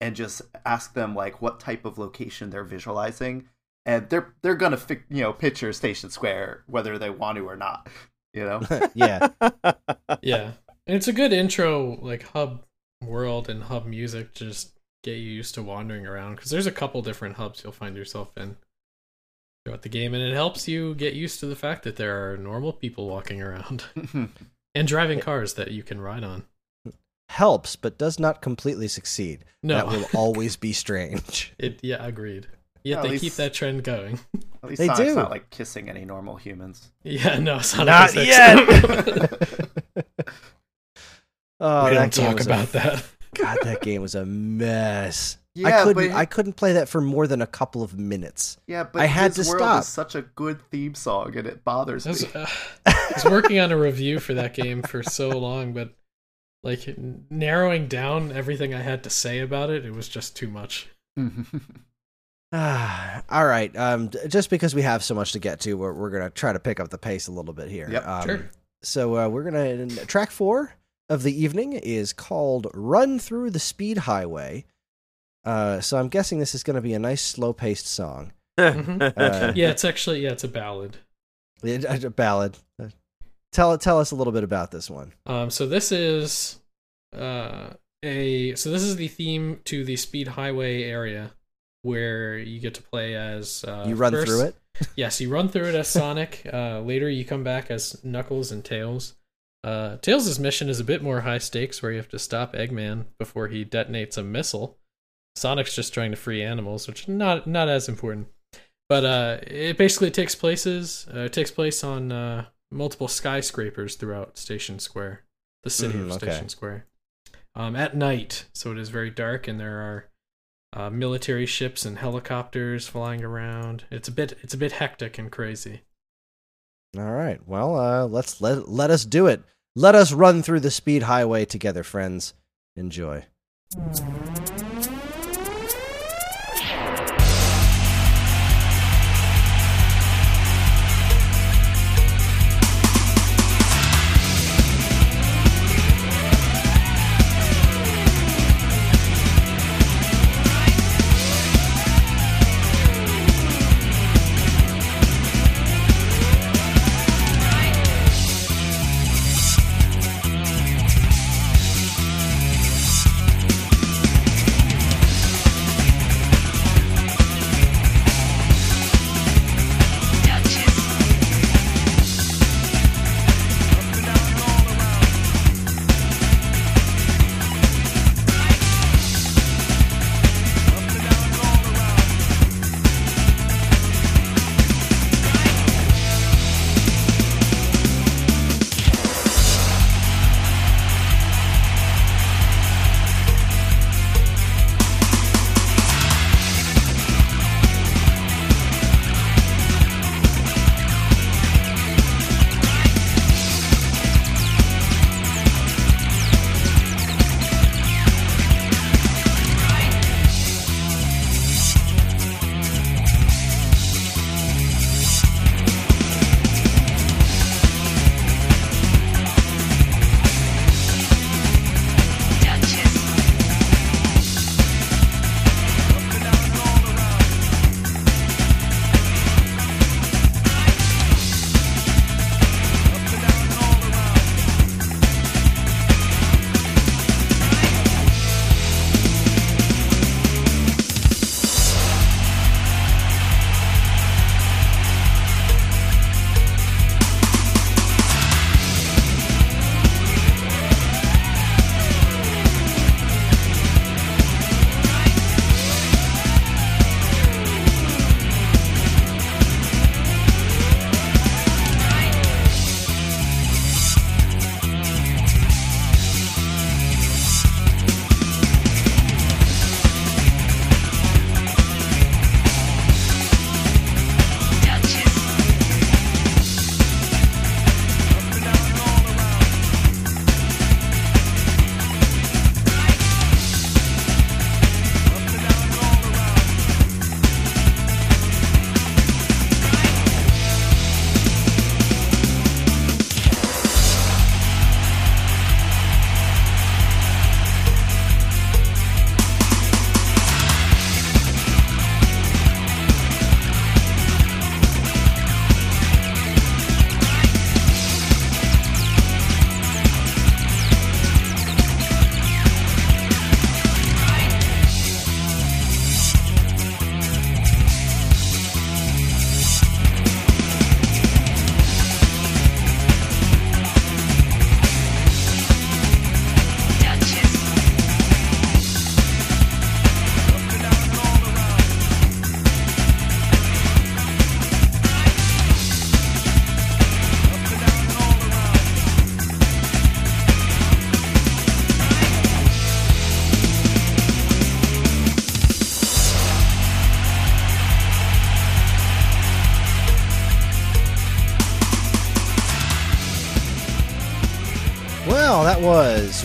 and just ask them like what type of location they're visualizing and they're they're gonna fi- you know picture station square whether they want to or not you know (laughs) yeah. (laughs) yeah. And it's a good intro like hub world and hub music just get you used to wandering around because there's a couple different hubs you'll find yourself in throughout the game and it helps you get used to the fact that there are normal people walking around (laughs) and driving cars that you can ride on. Helps, but does not completely succeed. No. That will always be strange. (laughs) It yeah, agreed. Yet At they least- keep that trend going. (laughs) at least They Sonic's do. not like kissing any normal humans yeah, no, Sonic Not is yet. (laughs) Oh, we don't talk about a, that. God, that game was a mess. I Yeah, couldn't. but- I couldn't play that for more than a couple of minutes. yeah but I had his to world stop. is such a good theme song and it bothers I was, me uh, I was working on a review for that game for so long, but like narrowing down everything I had to say about it, it was just too much. (laughs) Ah, all right. Um, just because we have so much to get to, we're we're gonna try to pick up the pace a little bit here. Yep, um, sure. So uh, we're gonna track four of the evening is called "Run Through the Speed Highway." Uh, so I'm guessing this is gonna be a nice slow paced song. (laughs) Uh, Yeah, it's actually yeah, it's a ballad. A, a ballad. Tell tell us a little bit about this one. Um, so this is uh a so this is the theme to the Speed Highway area where you get to play as uh, you run first- through it. (laughs) Yes, you run through it as Sonic. Uh, later, you come back as Knuckles and Tails. Uh, Tails' mission is a bit more high stakes, where you have to stop Eggman before he detonates a missile. Sonic's just trying to free animals, which is not not as important. But uh, it basically takes places. Uh, it takes place on uh, multiple skyscrapers throughout Station Square, the city Mhm, of okay. Station Square, um, at night. So it is very dark, and there are uh, military ships and helicopters flying around. It's a bit it's a bit hectic and crazy. All right. Well, uh, let's let let us do it. Let us run through the speed highway together, friends. Enjoy.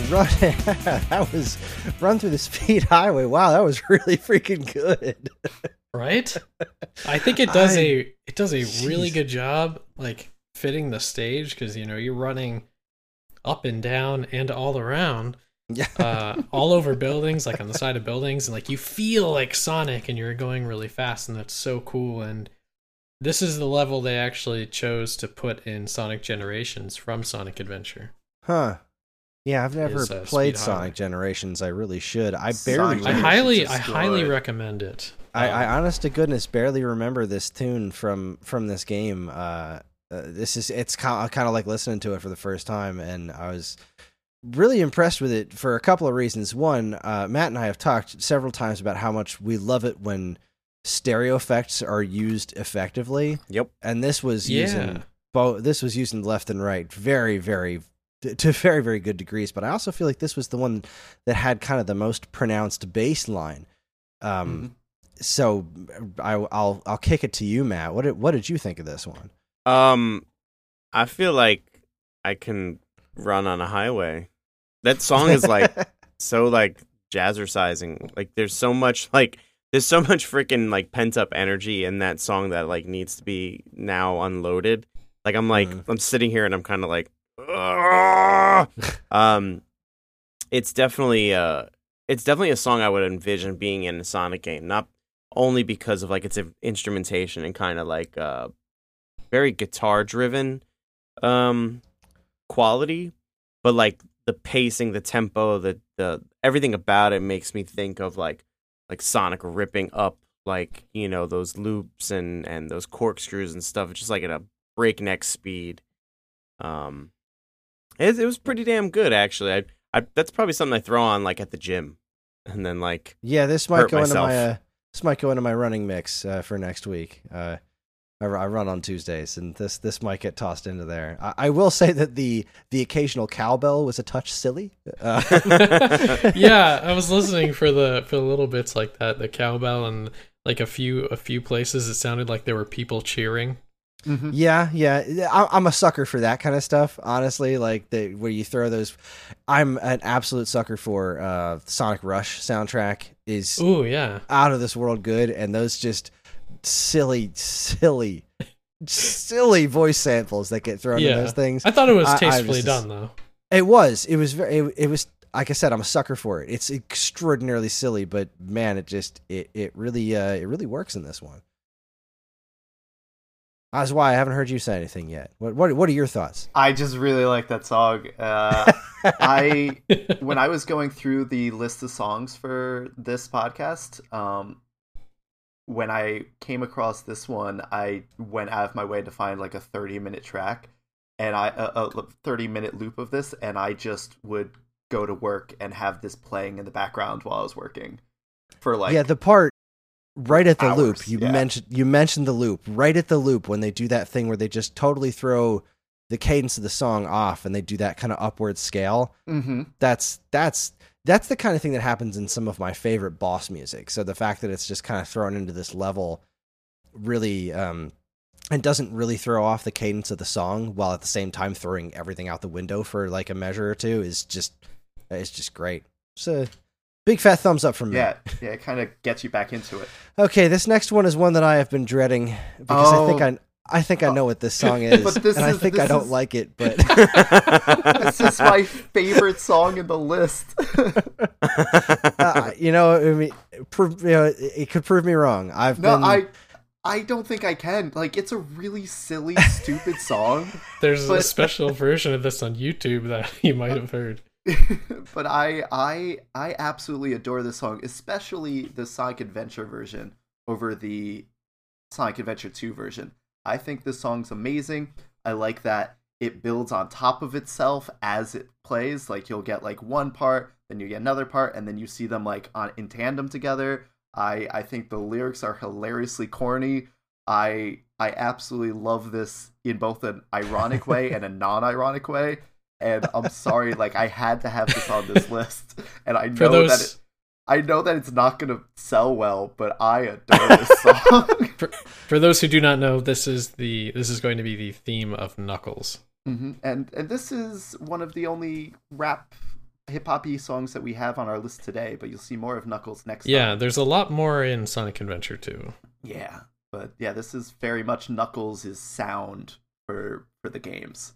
Run. (laughs) that was run through the speed (laughs) highway. Wow, that was really freaking good. right? (laughs) I think it does I- a it does a really good job like fitting the stage because you know you're running up and down and all around Yeah. uh, all over buildings, like on the side of buildings, and like you feel like Sonic and you're going really fast, and that's so cool. And this is the level they actually chose to put in Sonic Generations from Sonic Adventure. Huh. Yeah, I've never Is, uh, played Speed Highway. Sonic Generations. I really should. I Sonic barely. I highly, I highly recommend it. I, I Um, honest to goodness barely remember this tune from from this game. Uh, uh, this is it's kind of, kind of like listening to it for the first time, and I was really impressed with it for a couple of reasons. One, uh, Matt and I have talked several times about how much we love it when stereo effects are used effectively, Yep. and this was Yeah. using both. This was using left and right very, very to very, very good degrees. But I also feel like this was the one that had kind of the most pronounced bass line. Um, so I, I'll I'll kick it to you, Matt. What did what did you think of this one? Um, I feel like I can run on a highway. That song is like (laughs) so like jazzercising. Like there's so much like there's so much freaking like pent up energy in that song that like needs to be now unloaded. Like I'm like Mm. I'm sitting here and I'm kind of like. Um, it's definitely uh, it's definitely a song I would envision being in a Sonic game. Not only because of like its instrumentation and kind of like uh, very guitar driven um quality, but like the pacing, the tempo, the the everything about it makes me think of like like Sonic ripping up like you know those loops and and those corkscrews and stuff, just like at a breakneck speed. Um, it it was pretty damn good actually. I I that's probably something I throw on like at the gym, and then like Yeah, this might Hurt go myself. into my uh, this might go into my running mix uh, for next week. Uh, I, I run on Tuesdays, and this this might get tossed into there. I, I will say that the the occasional cowbell was a touch silly. Uh, (laughs) yeah, I was listening for the for the little bits like that, the cowbell and like a few a few places it sounded like there were people cheering. Mhm. Yeah, yeah. I, I'm a sucker for that kind of stuff. Honestly, like the where you throw those. I'm an absolute sucker for uh, Sonic Rush soundtrack. Is oh yeah. out of this world good, and those just silly, silly, silly voice samples that get thrown in those things. I thought it was I- I tastefully was just- done though. It was. It was very. It, it was. Like I said, I'm a sucker for it. It's extraordinarily silly, but man, it just it it really uh it really works in this one. That's why I haven't heard you say anything yet. What what what are your thoughts? I just really like that song. Uh, (laughs) I when I was going through the list of songs for this podcast, um, when I came across this one, I went out of my way to find like a 30 minute track and I a, a 30 minute loop of this, and I just would go to work and have this playing in the background while I was working for like yeah, the part right at the hours, loop you yeah. mentioned you mentioned the loop right at the loop when they do that thing where they just totally throw the cadence of the song off and they do that kind of upward scale. hmm that's that's that's the kind of thing that happens in some of my favorite boss music. So the fact that it's just kind of thrown into this level really um and doesn't really throw off the cadence of the song while at the same time throwing everything out the window for like a measure or two is just it's just great. So big fat thumbs up from me. yeah, yeah, it kind of gets you back into it. Okay, this next one is one that I have been dreading because I think Oh. I I think I know what this song (laughs) is, But this and I is- think I don't is- like it. But (laughs) This is my (laughs) favorite song in the list. uh, you know, I mean, prove, you know, it, it could prove me wrong. I've No, been, I I don't think I can. Like it's a really silly, stupid song. There's a special version of this on YouTube that you might have heard. (laughs) but I I I absolutely adore this song, especially the Sonic Adventure version over the Sonic Adventure 2 version. I think this song's amazing. I like that it builds on top of itself as it plays. Like you'll get like one part, then you get another part, and then you see them like on in tandem together. I I think the lyrics are hilariously corny. I I absolutely love this in both an ironic way and a (laughs) non-ironic way. And I'm sorry, like I had to have this on this (laughs) list, and I know those that it, I know that it's not gonna sell well, but I adore this (laughs) song. (laughs) for, for those who do not know, this is the this is going to be the theme of Knuckles. hmm And and this is one of the only rap hip hoppy songs that we have on our list today. But you'll see more of Knuckles next. Yeah, time. there's a lot more in Sonic Adventure 2. yeah. But yeah, this is very much Knuckles' sound for for the games.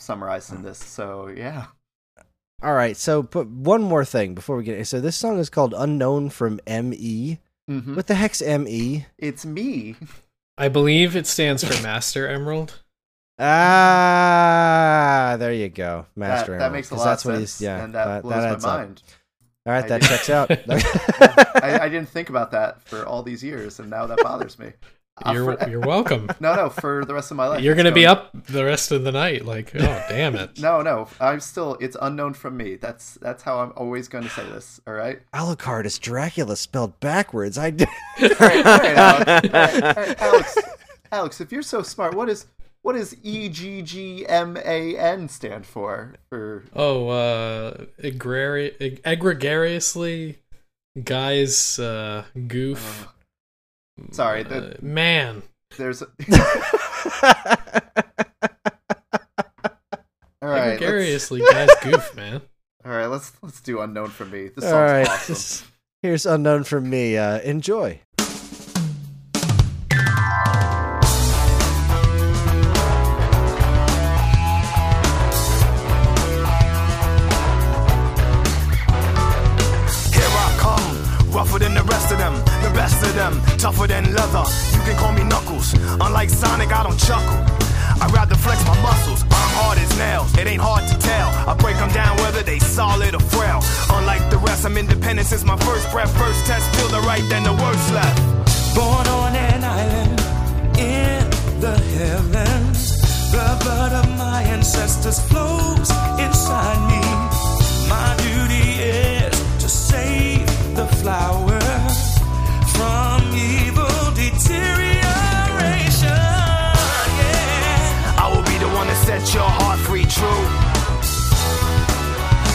Is summarized in this. So yeah. All right, so but one more thing before we get. So this song is called "Unknown" from Me. hmm What the heck's Me? It's me. I believe it stands for Master Emerald. Ah, there you go, Master. that, that Emerald, makes a 'cause lot that's of what sense. he's. Yeah, and that, that, blows that my adds up. mind. All right, I that did- checks out. (laughs) I, I didn't think about that for all these years, and now that bothers me. (laughs) Uh, You're for- you're welcome. (laughs) no, no, for the rest of my life. You're it's gonna be up the rest of the night. Like, oh damn it. (laughs) No, no, I'm still. It's unknown from me. That's that's how I'm always going to say this. All right. Alucard is Dracula spelled backwards. I. d- All right, all right, Alex. All right, all right, Alex. (laughs) Alex, if you're so smart, what is what does E G G M A N stand for? For Oh, uh, egregari- eg- egregariously, guys, uh, goof. Sorry, Uh, man. there's. (laughs) All right, let's, Gregariously, guys, goof, (laughs) man. all right. Let's let's do unknown for me. This All song's right, awesome. here's unknown for me. Uh, enjoy. Them, tougher than leather. You can call me Knuckles. Unlike Sonic, I don't chuckle. I'd rather flex my muscles. I'm hard as nails. It ain't hard to tell. I break them down whether they solid or frail. Unlike the rest, I'm independent since my first breath. First test, feel the right, then the worst left. Born on an island in the heavens. The blood of my ancestors flows inside me. My duty is to save the flower from evil deterioration. Yeah. I will be the one to set your heart free, true.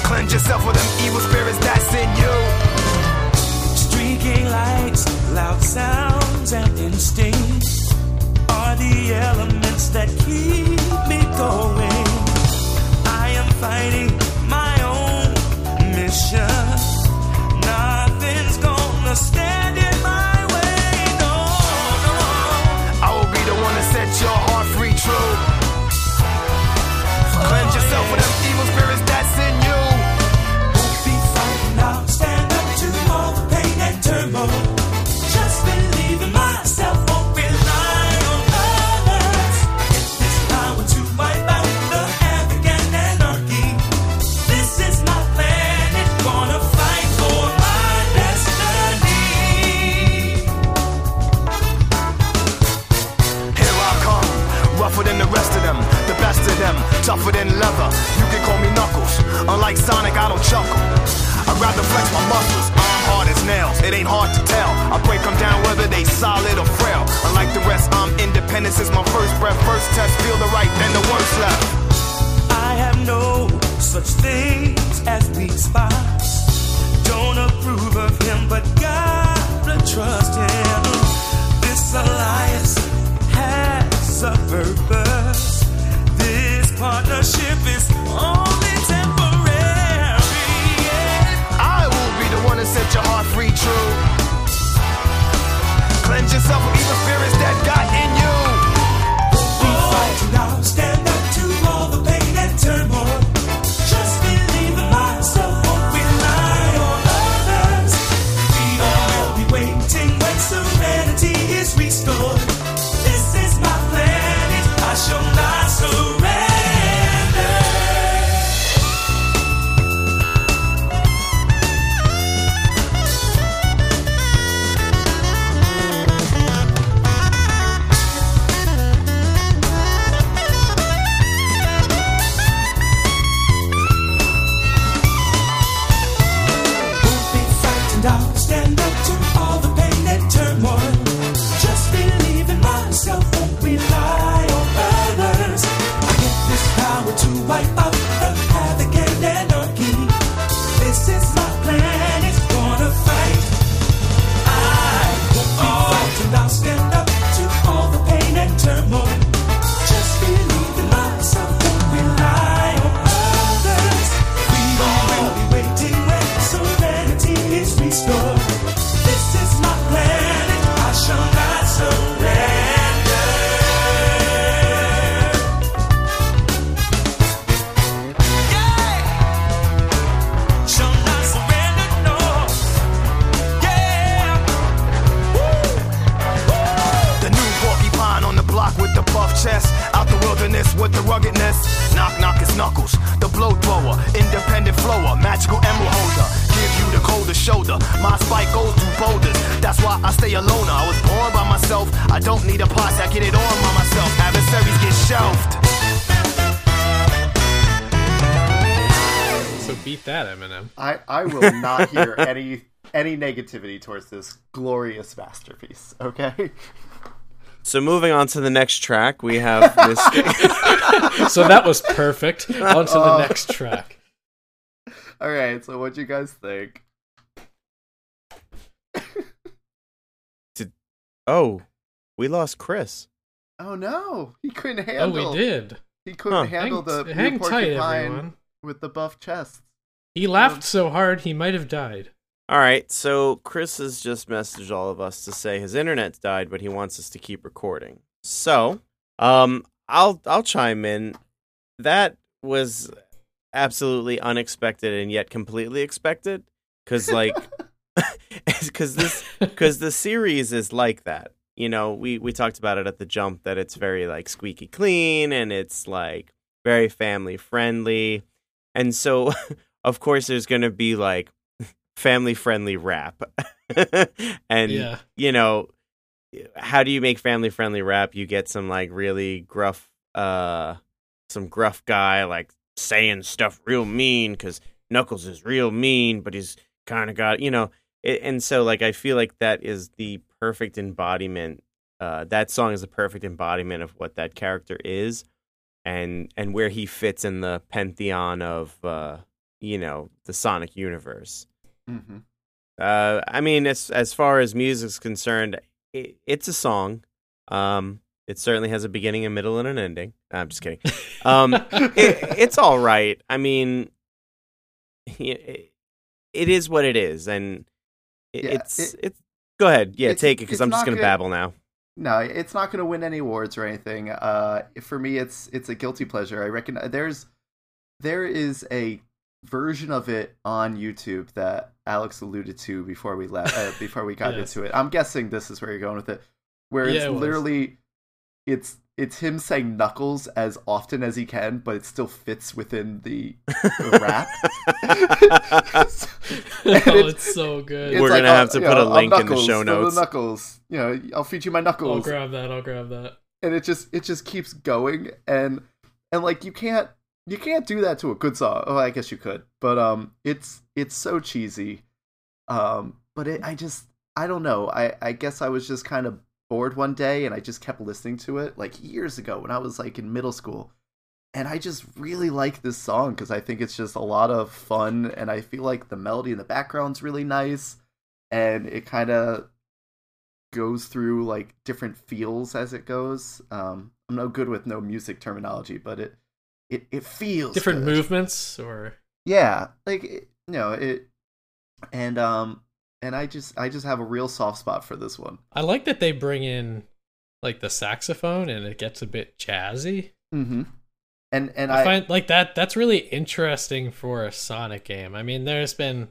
Cleanse yourself with them evil spirits that's in you. Streaking lights, loud sounds, and instincts are the elements that keep me going. I am fighting my own mission. Nothing's gonna stand rougher than the rest of them, the best of them, tougher than leather. You can call me Knuckles. Unlike Sonic, I don't chuckle. I'd rather flex my muscles. I'm hard as nails. It ain't hard to tell. I break them down whether they solid or frail. Unlike the rest, I'm independent since my first breath. First test, feel the right, then the worst left. I have no such things as weak spots. Don't approve of him, but gotta trust him. This alliance a purpose. This partnership is only temporary. I will be the one to set your heart free, true. Cleanse yourself of evil spirits that got in you. Flower, magical emerald holder. Give you the coldest shoulder. My spike goes through boulders. That's why I stay alone. I was born by myself. I don't need a posse. I get it on by myself. Adversaries get shelved. So beat that, Eminem. I, I will not hear (laughs) any any negativity towards this glorious masterpiece. Okay. So moving on to the next track, we have this. (laughs) So that was perfect. On to the uh, next track. All right. So what do you guys think? oh, we lost Chris. Oh no, he couldn't handle. Oh, we did. He couldn't Huh. handle hang the hang tight, porcupine everyone. with the buff chest. He laughed so hard he might have died. All right, so Chris has just messaged all of us to say his internet's died, but he wants us to keep recording. So, um, I'll I'll chime in. That was absolutely unexpected and yet completely expected, because like, (laughs) (laughs) because this because the series is like that. You know, we we talked about it at the jump that it's very like squeaky clean and it's like very family friendly, and so (laughs) of course there's gonna be like family friendly rap, and yeah. you know how do you make family friendly rap? You get some like really gruff, uh, some gruff guy like saying stuff real mean because Knuckles is real mean, but he's kind of got you know, it, and so like I feel like that is the perfect embodiment. Uh, that song is the perfect embodiment of what that character is, and and where he fits in the pantheon of uh, you know the Sonic universe. Mm-hmm. Uh, I mean, as as far as music's concerned, it, it's a song. Um, it certainly has a beginning, a middle, and an ending. I'm just kidding. (laughs) Um, it, (laughs) it's all right. I mean, it, it is what it is, and it, Yeah, it's it- it's. Go ahead, yeah, take it because I'm just gonna babble now. No, it's not going to win any awards or anything. Uh, for me, it's it's a guilty pleasure. I reckon there's there is a version of it on YouTube that Alex alluded to before we left uh, before we got (laughs) Yes. into it. I'm guessing this is where you're going with it, where Yeah, it's it literally it's it's him saying knuckles as often as he can, but it still fits within the, the rap. (laughs) oh, And it's- it's so good. It's We're like, gonna uh, have to you put a know, link in the Knuckles, show the notes. Knuckles, you know, I'll feed you my knuckles. I'll grab that. I'll grab that. and it just it just keeps going and and like you can't you can't do that to a good song oh i guess you could but um it's it's so cheesy um but it i just i don't know i i guess i was just kind of bored one day and i just kept listening to it like years ago when i was like in middle school and i just really like this song because i think it's just a lot of fun and i feel like the melody in the background's really nice and it kind of goes through like different feels as it goes. Um, I'm no good with no music terminology, but it it it feels Different good. movements, or Yeah, like it, you know it, and um, and I just I just have a real soft spot for this one. I like that they bring in like the saxophone and it gets a bit jazzy. Mm-hmm. And and I, I, find like that that's really interesting for a Sonic game. I mean, there's been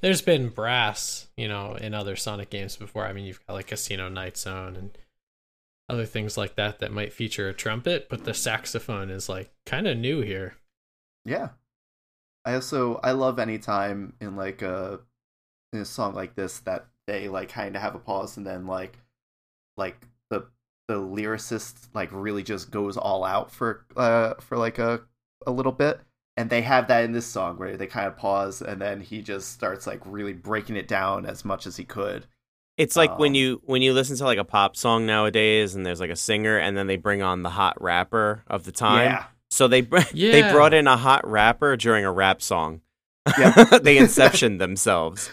there's been brass, you know, in other Sonic games before. I mean, you've got like Casino Night Zone and other things like that that might feature a trumpet, but the saxophone is like kind of new here. yeah. I also I love any time in like a in a song like this that they like kind of have a pause and then like like the the lyricist like really just goes all out for uh for like a a little bit and they have that in this song where they kind of pause and then he just starts like really breaking it down as much as he could It's like when Um, you when you listen to like a pop song nowadays, and there's like a singer, and then they bring on the hot rapper of the time. yeah So they br- (laughs) Yeah. they brought in a hot rapper during a rap song. Yeah. (laughs) they inceptioned themselves.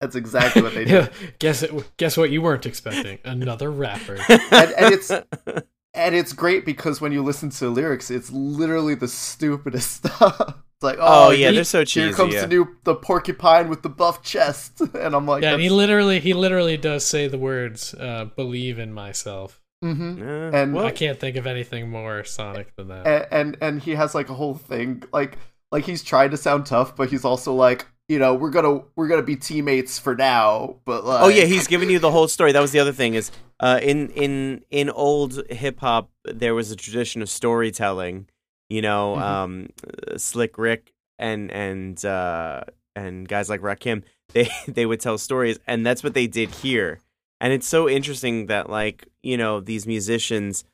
That's exactly what they do (laughs) Yeah, guess it, guess what you weren't expecting? Another rapper. (laughs) and, and it's and it's great because when you listen to the lyrics it's literally the stupidest (laughs) stuff it's like oh oh, yeah, he- they're so cheesy. here comes yeah. the new the porcupine with the buff chest and i'm like yeah, and he literally he literally does say the words uh, "believe in myself." Mhm. Yeah, and- well, I can't think of anything more Sonic than that. and, and and he has like a whole thing like like he's trying to sound tough but he's also like you know we're gonna we're gonna be teammates for now but like oh yeah, he's giving you the whole story. That was the other thing is uh, in in in old hip hop, there was a tradition of storytelling. You know, Mhm. um, Slick Rick and and uh, and guys like Rakim, they (laughs) they would tell stories, and that's what they did here. And it's so interesting that like you know these musicians,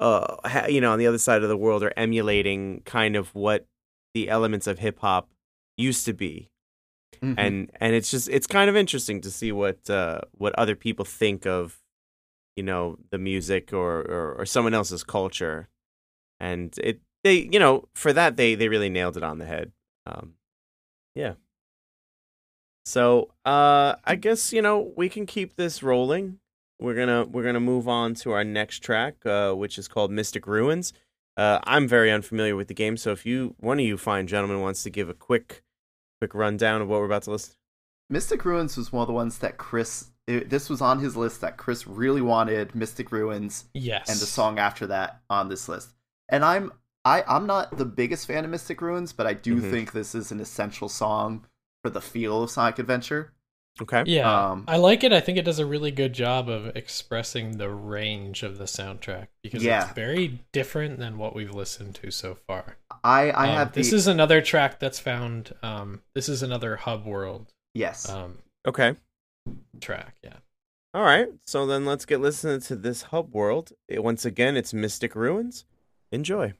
uh, ha- you know, on the other side of the world are emulating kind of what the elements of hip hop used to be Mhm. and and it's just it's kind of interesting to see what uh what other people think of you know the music or or, or someone else's culture. And it they you know for that they they really nailed it on the head. Um yeah. So uh i guess you know we can keep this rolling. We're gonna we're gonna move on to our next track uh which is called mystic ruins. Uh i'm very unfamiliar with the game so if you one of you fine gentlemen wants to give a quick quick rundown of what we're about to list? Mystic Ruins was one of the ones that Chris. It, this was on his list that Chris really wanted Mystic Ruins Yes. and the song after that on this list. And I'm I I'm not the biggest fan of Mystic Ruins, but I do Mhm. think this is an essential song for the feel of Sonic Adventure. Okay Yeah, Um, I like it. I think it does a really good job of expressing the range of the soundtrack because Yeah. it's very different than what we've listened to so far. I I Um, have the, this is another track that's found. Um, this is another Hub World yes. um, okay track. Yeah. All right, so then let's get listening to this hub world. Eh, Once again, it's Mystic Ruins. Enjoy.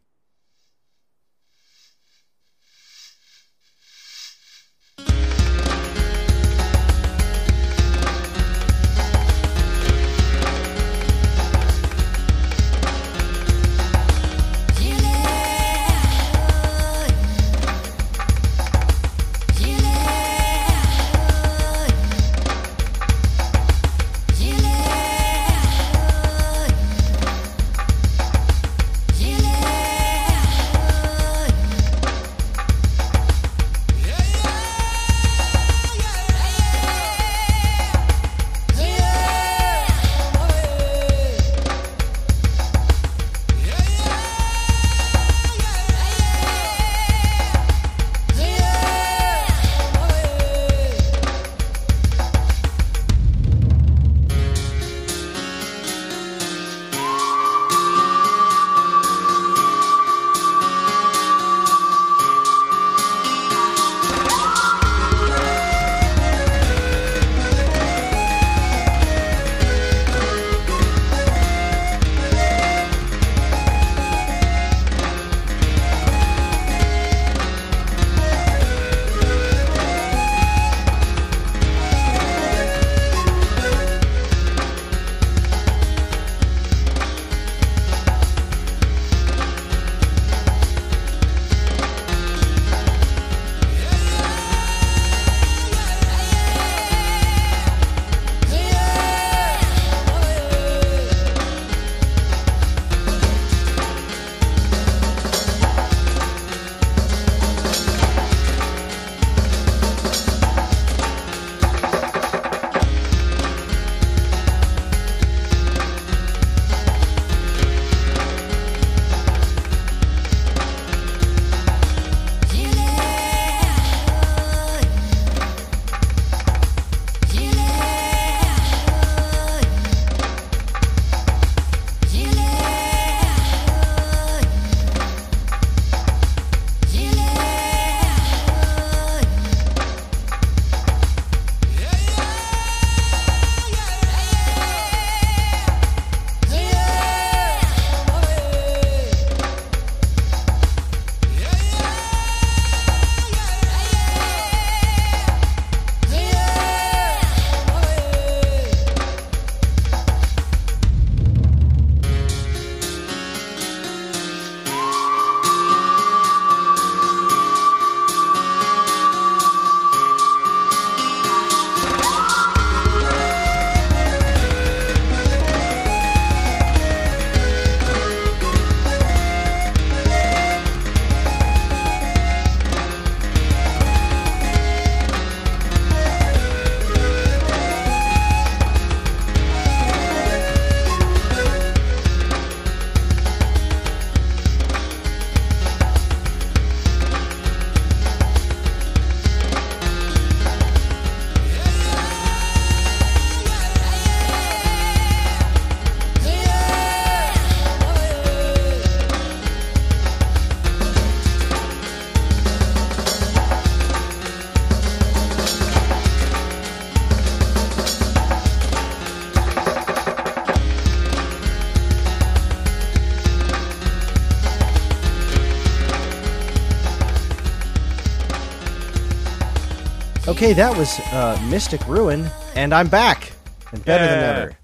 Okay, that was uh, Mystic Ruin, and I'm back and better than ever.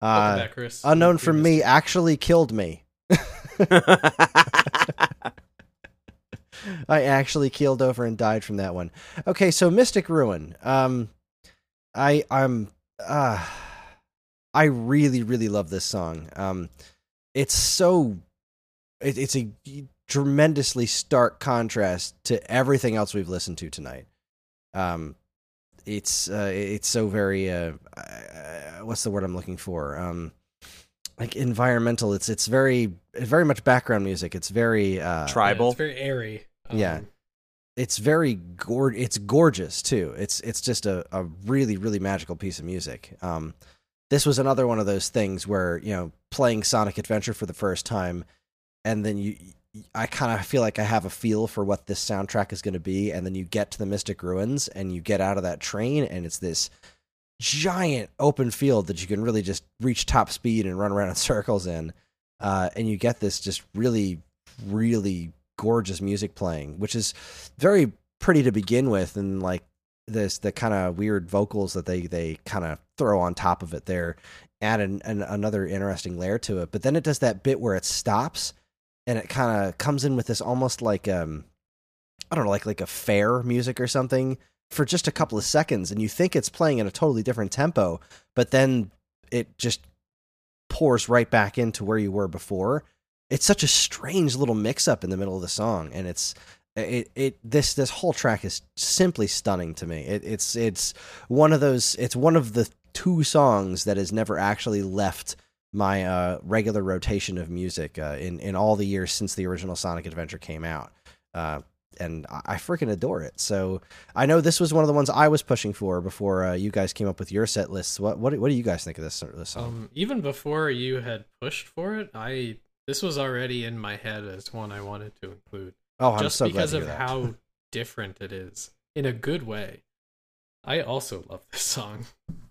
Uh, back, Chris. unknown from me actually killed me. (laughs) I actually keeled over and died from that one. Okay, so Mystic Ruin. Um, I I'm uh, I really really love this song. Um, it's so it, it's a tremendously stark contrast to everything else we've listened to tonight. Um, it's uh, it's so very uh, uh, what's the word I'm looking for? Um, like environmental. It's it's very very much background music. It's very uh, Yeah, Tribal. it's very airy. Yeah. Um, it's very gor- it's gorgeous too. It's it's just a, a really really magical piece of music. Um, this was another one of those things where you know playing Sonic Adventure for the first time, and then you I kind of feel like I have a feel for what this soundtrack is going to be, and then you get to the Mystic Ruins and you get out of that train, and it's this giant open field that you can really just reach top speed and run around in (laughs) circles in, uh, and you get this just really really gorgeous music playing, which is very pretty to begin with, and like this the kind of weird vocals that they they kind of throw on top of it there add an, an, another interesting layer to it. But then it does that bit where it stops and it kind of comes in with this almost like um I don't know like like a fair music or something for just a couple of seconds, and you think it's playing in a totally different tempo, but then it just pours right back into where you were before. It's such a strange little mix up in the middle of the song and it's it it this this whole track is simply stunning to me. It, it's it's one of those it's one of the two songs that has never actually left my uh, regular rotation of music uh, in in all the years since the original Sonic Adventure came out uh, and I, I freaking adore it. So I know this was one of the ones I was pushing for before uh, you guys came up with your set lists. What what, what do you guys think of this, this song? Um, even before you had pushed for it, I this was already in my head as one I wanted to include, oh I'm just so glad because of how (laughs) different it is in a good way. I also love this song.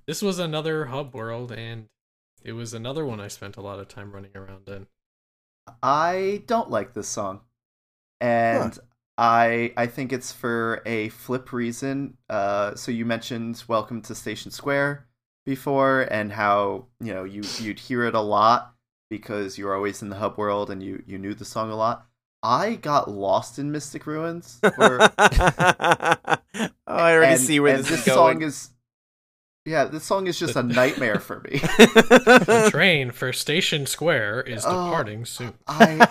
This was another hub world, and it was another one I spent a lot of time running around in. I don't like this song, and I I think it's for a flip reason. Uh, so you mentioned "Welcome to Station Square" before, and how you know you you'd hear it a lot because you were always in the hub world and you you knew the song a lot. I got lost in Mystic Ruins, where (laughs) oh, I already and, see where and this, is song going. is. Yeah, this song is just a nightmare for me. The (laughs) train for Station Square is Oh, departing soon. I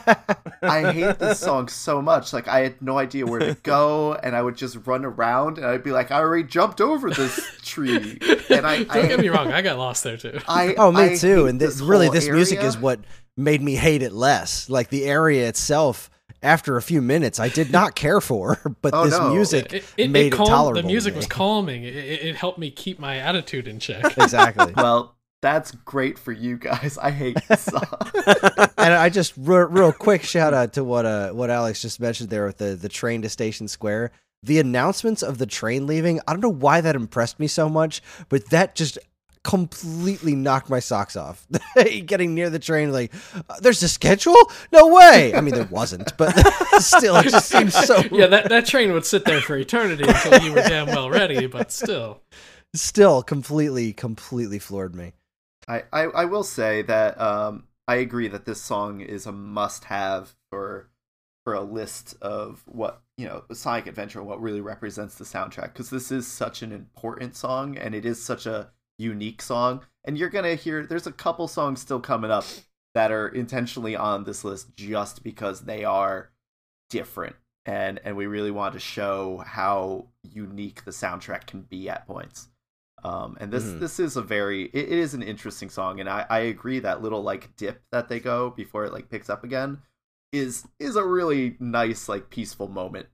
(laughs) I hate this song so much. Like I had no idea where to go, and I would just run around, and I'd be like, I already jumped over this tree, and I Don't I, get me wrong, I got lost there too. I Oh, me I too. And this, really, whole this music is what made me hate it less. Like the area itself, after a few minutes, I did not care for, (laughs) but Oh, this no. music It, it, made it it, tolerable. the to music me. was calming. It, it, it helped me keep my attitude in check. (laughs) exactly. Well, that's great for you guys. I hate this (laughs) song. and I just real, real quick shout out to what uh what Alex just mentioned there with the the train to Station Square. The announcements of the train leaving. I don't know why that impressed me so much, but that just completely knocked my socks off. (laughs) Getting near the train, like, uh, there's a schedule? No way. I mean, there wasn't, but (laughs) still, it just seems so. (laughs) yeah, that, that train would sit there for eternity until you were damn well ready, but still. Still, completely, completely floored me. I, I, I will say that um, I agree that this song is a must-have for for a list of what you know Sonic Adventure, what really represents the soundtrack, because this is such an important song and it is such a unique song. And you're gonna hear there's a couple songs still coming up that are intentionally on this list just because they are different and and we really want to show how unique the soundtrack can be at points. Um, and this Mhm. this is a very it, it is an interesting song, and I, I agree that little like dip that they go before it like picks up again is is a really nice like peaceful moment.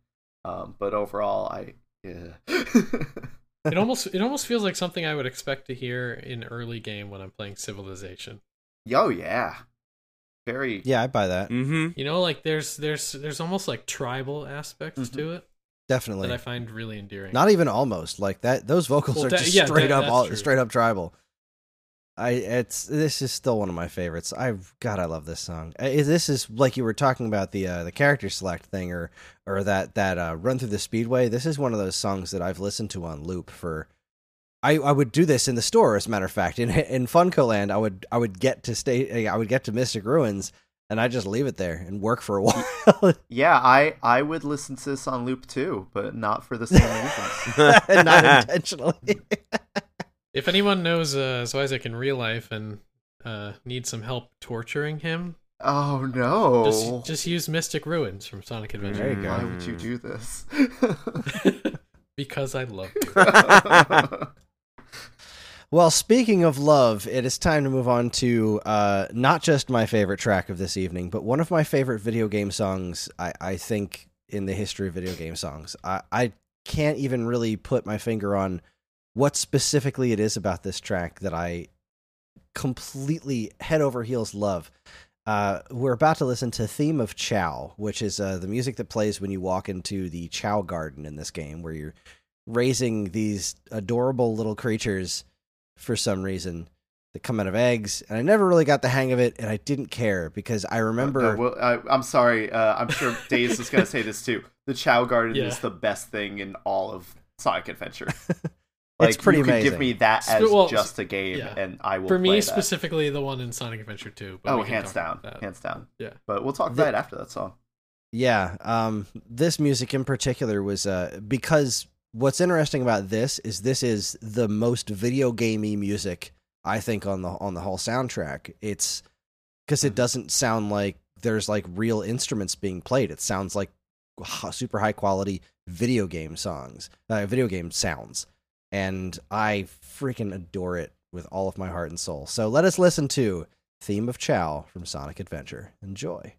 Um, but overall, I yeah. (laughs) (laughs) It almost it almost feels like something I would expect to hear in early game when I'm playing Civilization. oh yeah, very Yeah, I buy that. mm-hmm. You know, like there's there's there's almost like tribal aspects Mhm. to it Definitely. that I find really endearing. Not even almost like that. Those vocals Well, are that- just yeah, straight that- up, all, true. straight up tribal. I it's this is still one of my favorites. I God, I love this song. I, this is like you were talking about the uh, the character select thing or or that that uh, run through the speedway. This is one of those songs that I've listened to on loop for. I, I would do this in the store, as a matter of fact. In (laughs) in Funko Land, I would I would get to stay. I would get to Mystic Ruins, and I just leave it there and work for a (laughs) while. Yeah, I I would listen to this on loop too, but not for the same (laughs) reasons. not intentionally. If anyone knows uh, Zwizek in real life and uh, needs some help torturing him, oh no! just just use Mystic Ruins from Sonic Adventure There you go. Why would you do this? (laughs) (laughs) because I love you. (laughs) Well, speaking of love, it is time to move on to uh, not just my favorite track of this evening, but one of my favorite video game songs, I, I think, in the history of video game songs. I, I can't even really put my finger on what specifically it is about this track that I completely head over heels love. Uh, we're about to listen to Theme of Chao, which is uh, the music that plays when you walk into the Chao Garden in this game, where you're raising these adorable little creatures for some reason that come out of eggs. And I never really got the hang of it, and I didn't care because I remember. No, well, I, I'm sorry. Uh, I'm sure Daze is going to say this too. The Chao Garden (laughs) Yeah. is the best thing in all of Sonic Adventure. (laughs) It's pretty you could give me that Sp- as well, just a game, yeah. and I will For me play that. specifically, the one in Sonic Adventure 2. But Oh, hands down, hands down. Yeah. But we'll talk The- about it after that song. Yeah, um, this music in particular was uh, because what's interesting about this is this is the most video gamey music I think on the on the whole soundtrack. It's because it doesn't sound like there's like real instruments being played. It sounds like super high quality video game songs, uh, video game sounds, and I freaking adore it with all of my heart and soul. So let us listen to "Theme of Chao" from Sonic Adventure. Enjoy.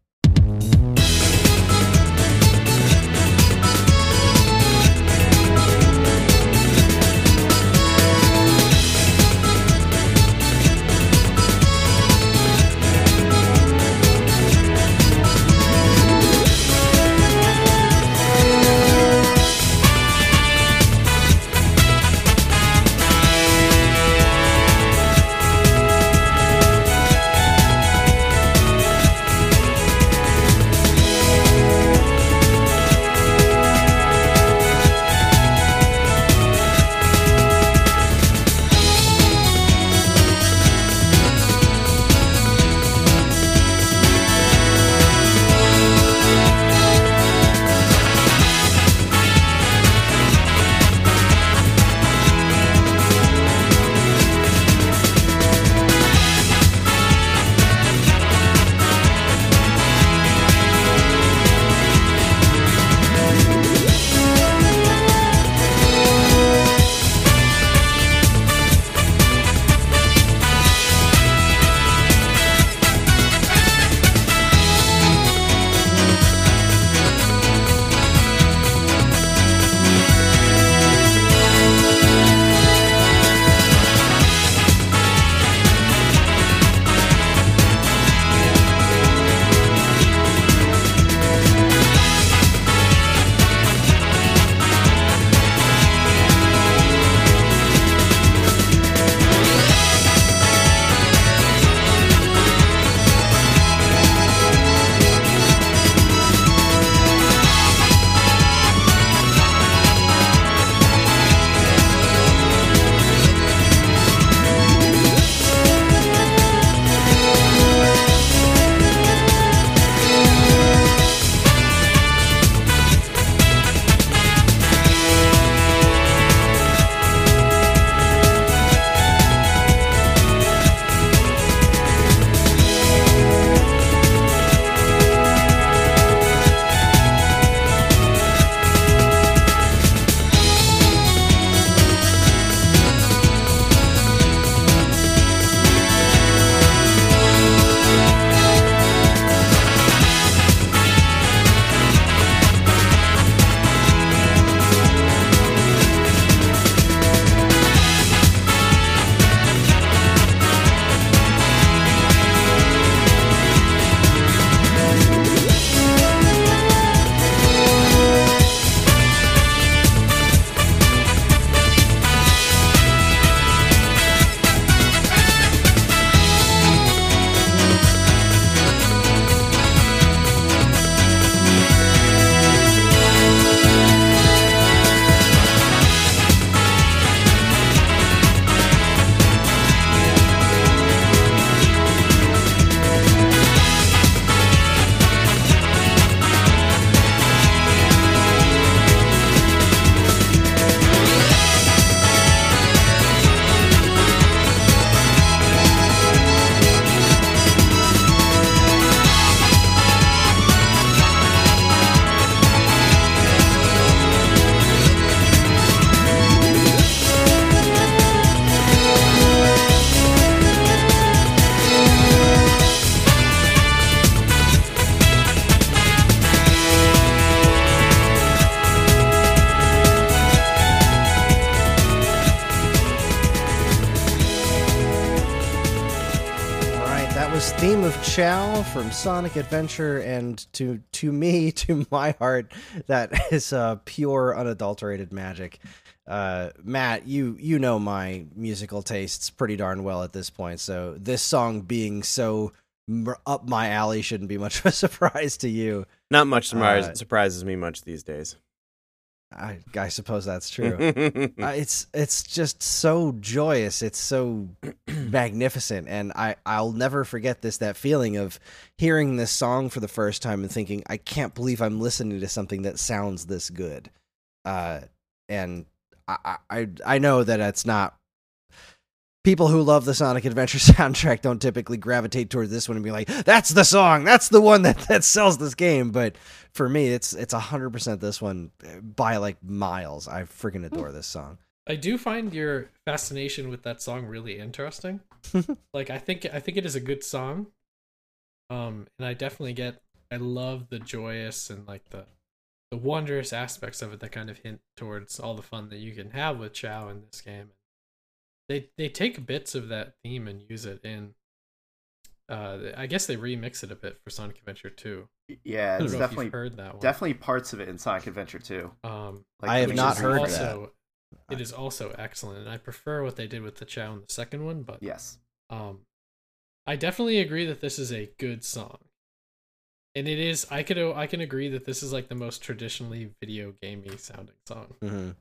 From Sonic Adventure, and to to me, (laughs) to my heart, that is uh, pure, unadulterated magic. Uh, Matt, you you know my musical tastes pretty darn well at this point, so this song being so up my alley shouldn't be much of a (laughs) surprise to you. Not much surprise, Uh, surprises me much these days. I, I suppose that's true. (laughs) uh, it's it's just so joyous. It's so (clears throat) magnificent, and I I'll never forget this that feeling of hearing this song for the first time and thinking I can't believe I'm listening to something that sounds this good. Uh, and I I I- I know that it's not. People who love the Sonic Adventure (laughs) soundtrack don't typically gravitate toward this one and be like, "That's the song. That's the one that, (laughs) that sells this game." But for me, it's it's hundred percent this one by like miles. I freaking adore this song. I do find your fascination with that song really interesting. (laughs) like I think I think it is a good song. Um and I definitely get I love the joyous and like the the wondrous aspects of it that kind of hint towards all the fun that you can have with Chao in this game. They they take bits of that theme and use it in uh I guess they remix it a bit for Sonic Adventure 2. Yeah, it's definitely heard that one. definitely parts of it in Sonic Adventure 2. Um Like, I have not heard also, It is also excellent, and I prefer what they did with the Chao in the second one. But Yes. um, I definitely agree that this is a good song, and it is. I could I can agree that this is like the most traditionally video gamey sounding song hmm in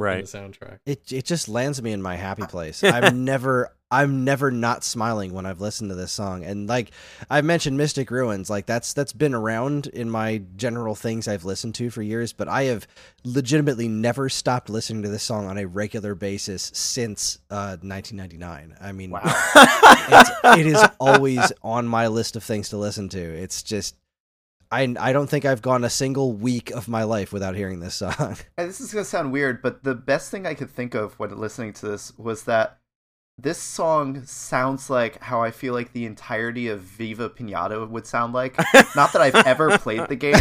right. the soundtrack. It it just lands me in my happy (laughs) place. I'm never I'm never not smiling when I've listened to this song. And like I've mentioned Mystic Ruins, like that's that's been around in my general things I've listened to for years, but I have legitimately never stopped listening to this song on a regular basis since uh 1999. I mean, Wow. it's, it is always on my list of things to listen to. It's just I I don't think I've gone a single week of my life without hearing this song. (laughs) And this is gonna sound weird, but the best thing I could think of when listening to this was that this song sounds like how I feel like the entirety of Viva Pinata would sound like. (laughs) Not that I've ever played the game.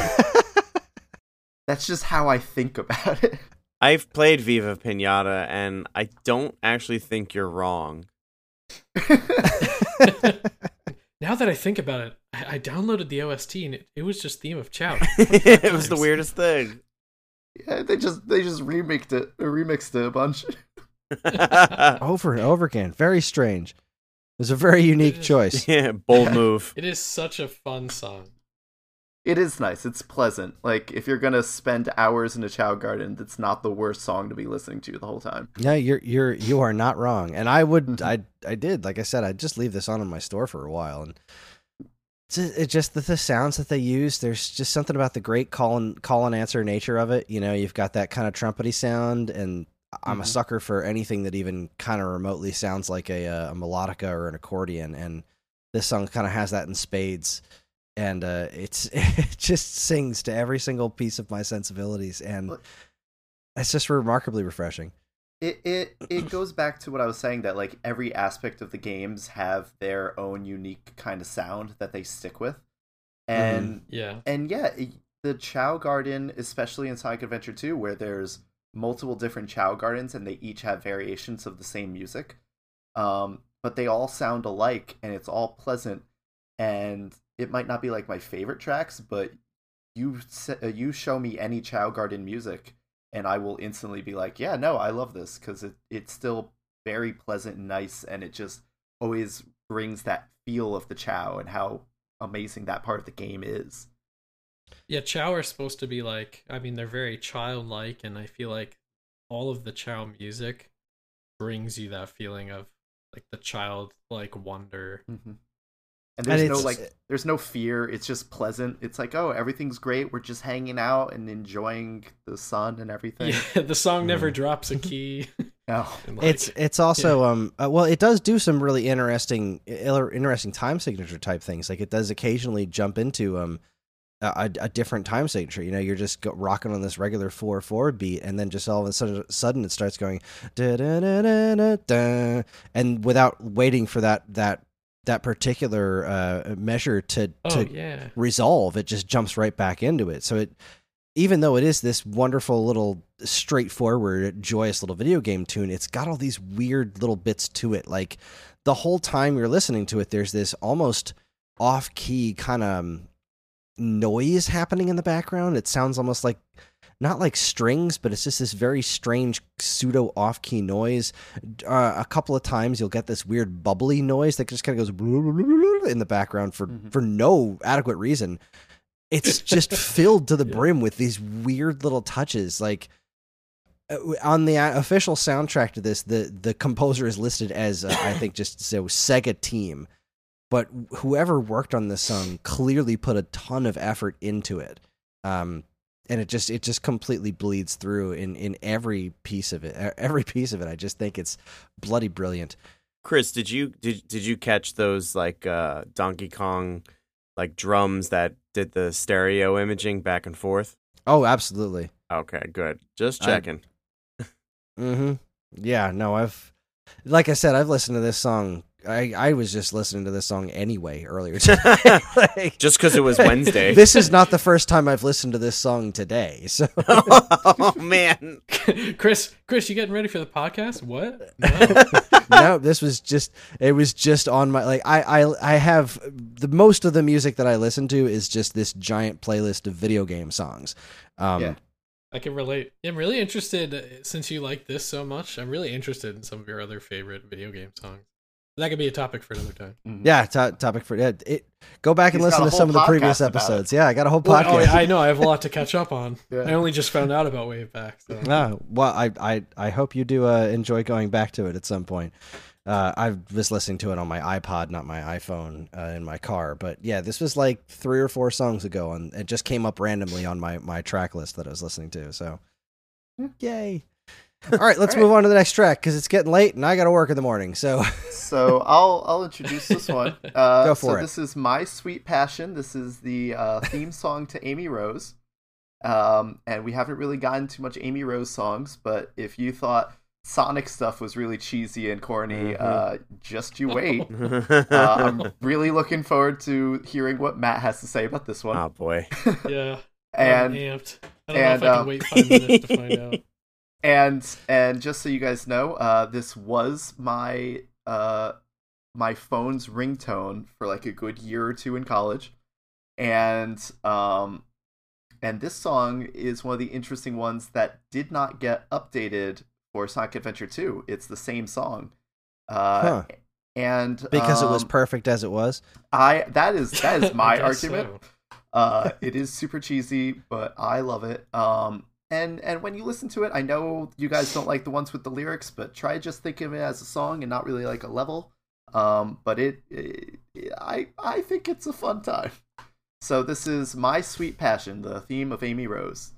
That's just how I think about it. I've played Viva Pinata, and I don't actually think you're wrong. (laughs) now that I think about it, I, I downloaded the OST and it, it was just theme of Chao. (laughs) it was the weirdest thing. yeah, they just they just remixed it, remixed it a bunch. (laughs) (laughs) over and over again. Very strange. It was a very unique choice. yeah, bold move. It is such a fun song. It is nice. It's pleasant. Like if you're gonna spend hours in a Chao Garden, that's not the worst song to be listening to the whole time. No, you're you're you are not wrong. And I would I I did like I said I'd just leave this on in my store for a while and it's ju- it just the, the sounds that they use. There's just something about the great call and call and answer nature of it. You know, you've got that kind of trumpety sound, and I'm a Mhm. sucker for anything that even kind of remotely sounds like a, uh, a melodica or an accordion. And this song kind of has that in spades. And uh, it's (laughs) it just sings to every single piece of my sensibilities, and Well- it's just remarkably refreshing. It it it goes back to what I was saying that like every aspect of the games have their own unique kind of sound that they stick with, and Yeah. and yeah, it- the Chao Garden, especially in Sonic Adventure 2, where there's multiple different Chao Gardens and they each have variations of the same music, um, but they all sound alike and it's all pleasant. And it might not be like my favorite tracks, but you uh, you show me any Chao Garden music, and I will instantly be like, yeah, no, I love this because it it's still very pleasant and nice, and it just always brings that feel of the Chao and how amazing that part of the game is. Yeah, Chao are supposed to be like, I mean, they're very childlike, and I feel like all of the Chao music brings you that feeling of like the childlike wonder. Mm-hmm. And there's no like, there's no fear. It's just pleasant. It's like, oh, everything's great. We're just hanging out and enjoying the sun and everything. Yeah, the song never Mm. drops a key. No. like, it's it's also um uh, well it does do some really interesting interesting time signature type things like it does occasionally jump into um a, a different time signature you know you're just go, rocking on this regular 4-4 beat and then just all of a sudden, sudden it starts going da da da da da da and without waiting for that that that particular uh measure to oh to yeah, resolve it just jumps right back into it. So it even though it is this wonderful little straightforward joyous little video game tune it's got all these weird little bits to it. Like the whole time you're listening to it there's this almost off key kind of noise happening in the background. It sounds almost like not like strings, but it's just this very strange pseudo off key noise. Uh, a couple of times you'll get this weird bubbly noise that just kind of goes in the background for Mhm. for no adequate reason. It's (laughs) just filled to the Yeah. brim with these weird little touches. Like uh, on the uh, official soundtrack to this, the the composer is listed as uh, I think just so Sega Team, but whoever worked on this song clearly put a ton of effort into it. Um, and it just it just completely bleeds through in in every piece of it. Every piece of it, I just think it's bloody brilliant. Chris, did you did did you catch those like uh, Donkey Kong like drums that did the stereo imaging back and forth? Oh, absolutely. Okay, good. Just I- checking. (laughs) Mm-hmm. Yeah, no, I've like I said, I've listened to this song. I, I was just listening to this song anyway earlier today. (laughs) Like- Just because it was (laughs) Wednesday. this is not the first time I've listened to this song today. So (laughs) oh man, Chris, Chris, you getting ready for the podcast? What? No? no, this was just it was just on my like I I I have the most of the music that I listen to is just this giant playlist of video game songs. Um Yeah. I can relate. I'm really interested uh, since you like this so much. I'm really interested in some of your other favorite video game songs. That could be a topic for another time. yeah, to- topic for yeah, it. Go back and He's listen to some of the previous podcast about it. episodes. Yeah, I got a whole Well, podcast. oh, yeah, I know. I have a lot to catch up on. (laughs) Yeah. I only just found out about Wave Back. So. Well, I, I, I hope you do uh, enjoy going back to it at some point. Uh, I was listening to it on my iPod, not my iPhone, uh, in my car. But yeah, this was like three or four songs ago, and it just came up randomly on my, my track list that I was listening to. So, yay! All right, let's (laughs) All right. move on to the next track because it's getting late and I got to work in the morning. So, so I'll I'll introduce this one. (laughs) Uh, Go for so it. This is my sweet passion. This is the uh, theme song to Amy Rose. Um, and we haven't really gotten too much Amy Rose songs, but if you thought Sonic stuff was really cheesy and corny, Mhm. uh, just you wait. (laughs) uh, I'm really looking forward to hearing what Matt has to say about this one. oh boy. Yeah. and I'm amped. I don't and, know if I can um, wait five minutes to find out. And and just so you guys know, uh, this was my uh my phone's ringtone for like a good year or two in college, and um and this song is one of the interesting ones that did not get updated for Sonic Adventure 2. It's the same song. Uh, Huh. And because it was um, perfect as it was. I that is that is (laughs) my argument. so. Uh, (laughs) it is super cheesy, but I love it. Um, and and when you listen to it, I know you guys don't like the ones with the lyrics, but try just think of it as a song and not really like a level. Um, but it, it I I think it's a fun time. So this is my sweet passion, the theme of Amy Rose.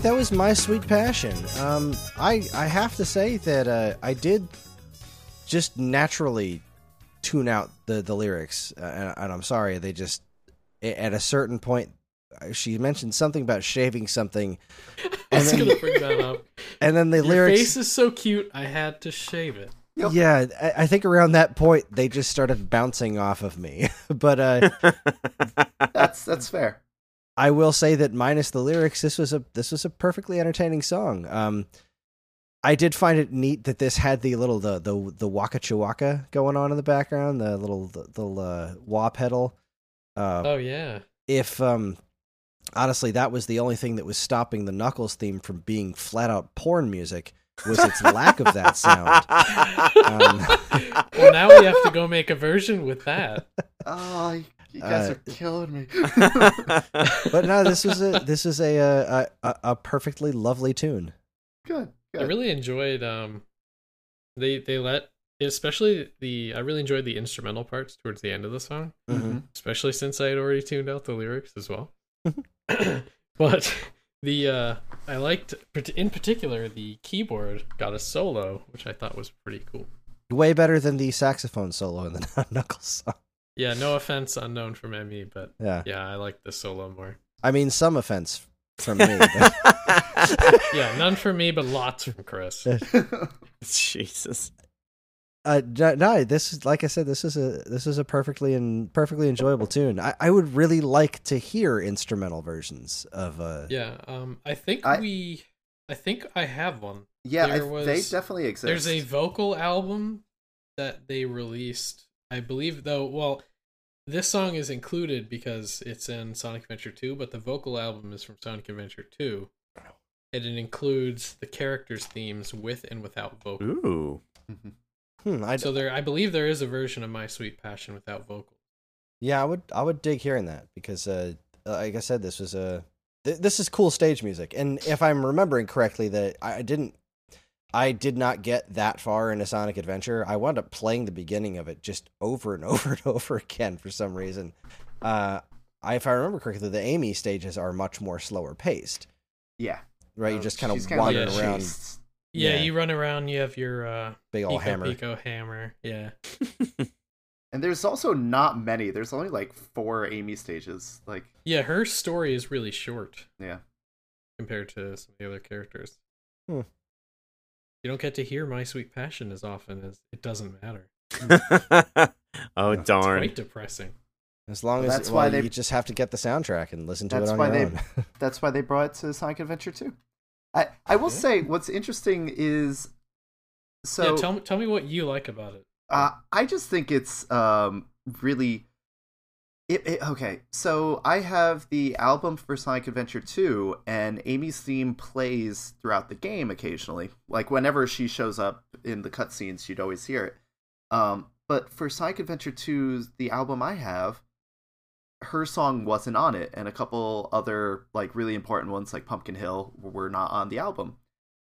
Okay, that was my sweet passion. Um, I I have to say that uh, I did just naturally tune out the the lyrics, uh, and, and I'm sorry. They just at a certain point, uh, she mentioned something about shaving something, (laughs) I and was then, gonna bring that up. (laughs) and then the Your lyrics. face is so cute. I had to shave it. Yeah, I, I think around that point they just started bouncing off of me. (laughs) but uh, That's that's fair. I will say that minus the lyrics, this was a this was a perfectly entertaining song. Um, I did find it neat that this had the little the the the waka chewaka going on in the background, the little the, the uh, wah pedal. Uh, Oh yeah. if um, honestly, that was the only thing that was stopping the Knuckles theme from being flat out porn music was its lack of that sound. (laughs) Um, Well, now we have to go make a version with that. (laughs) Oh, you guys Uh, are killing me. (laughs) (laughs) but no, this was a this is a uh, a, a a perfectly lovely tune. good. I really enjoyed um they they let especially the I really enjoyed the instrumental parts towards the end of the song, Mhm. especially since I had already tuned out the lyrics as well. (laughs) (coughs) but the uh I liked in particular the keyboard got a solo, which I thought was pretty cool. Way better than the saxophone solo in the Knuckles song. Yeah, no offense unknown from me, but Yeah, yeah, I like the solo more. I mean some offense from me. but- (laughs) Yeah, none from me, but lots from Chris. (laughs) Jesus. Uh, no, no, this is like I said. This is a this is a perfectly and perfectly enjoyable tune. I, I would really like to hear instrumental versions of. Uh, Yeah, um, I think I- we, I think I have one. yeah, I, There was- they definitely exist. There's a vocal album that they released. I believe though, well, this song is included because it's in Sonic Adventure 2, but the vocal album is from Sonic Adventure 2. And it includes the characters' themes with and without vocal. Ooh. Mhm. hmm, I, So there I believe there is a version of My Sweet Passion without vocal. yeah, I would I would dig hearing that because, uh, like I said, this was a th- this is cool stage music, and if I'm remembering correctly, that I I didn't. I did not get that far in a Sonic Adventure. I wound up playing the beginning of it just over and (laughs) over and over again for some reason. Uh, I, if I remember correctly, the Amy stages are much more slower paced. yeah. right? Uh, You're just kind she's of kinda wandering around, chased. Yeah, Yeah. you run around, you have your uh big old Piko hammer. Piko hammer. Yeah. (laughs) And there's also not many. There's only like four Amy stages. Like, Yeah, her story is really short yeah. compared to some of the other characters. Hmm. You don't get to hear My Sweet Passion as often as it doesn't matter. (laughs) oh It's darn. quite depressing. As long Well, as that's well, why they- you just have to get the soundtrack and listen to That's it on why your they- own. (laughs) That's why they brought it to Sonic Adventure 2. I, I will say, what's interesting is. So, yeah, tell me tell me what you like about it. Uh, I just think it's um really. It, it, okay, so I have the album for Sonic Adventure 2, and Amy's theme plays throughout the game occasionally. Like whenever she shows up in the cutscenes, you'd always hear it. Um, but for Sonic Adventure 2's the album I have, her song wasn't on it, and a couple other like really important ones like Pumpkin Hill were not on the album.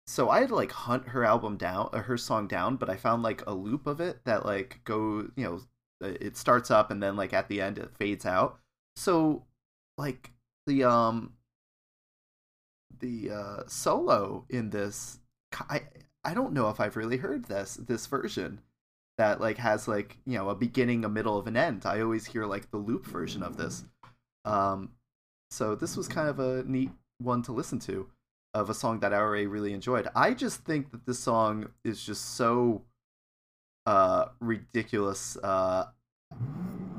So I had to like hunt her album down, uh, her song down, but I found like a loop of it that like go, you know, it starts up and then like at the end it fades out. So like the um the uh solo in this I I don't know if I've really heard this this version that like has like, you know, a beginning, a middle of an end. I always hear like the loop version of this. Um so this was kind of a neat one to listen to of a song that I already really enjoyed. I just think that this song is just so uh ridiculous uh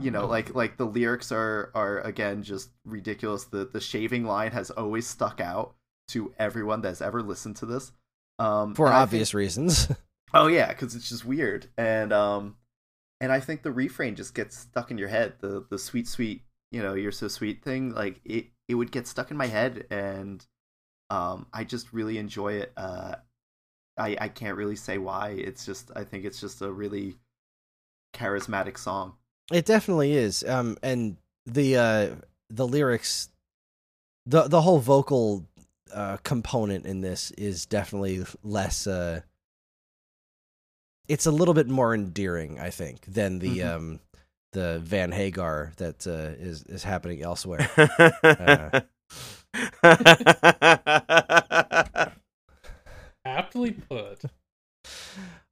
you know like like the lyrics are are again just ridiculous the the shaving line has always stuck out to everyone that's ever listened to this um For I think- obvious reasons. (laughs) Oh yeah, because it's just weird, and um, and I think the refrain just gets stuck in your head. The the sweet sweet, you know, you're so sweet thing. Like it, it would get stuck in my head, and um, I just really enjoy it. Uh, I I can't really say why. It's just I think it's just a really charismatic song. It definitely is. Um, and the uh, the lyrics, the the whole vocal uh, component in this is definitely less. Uh, it's a little bit more endearing, I think, than the Mhm. um, the Van Hagar that uh, is is happening elsewhere. (laughs) uh, (laughs) (laughs) Aptly put.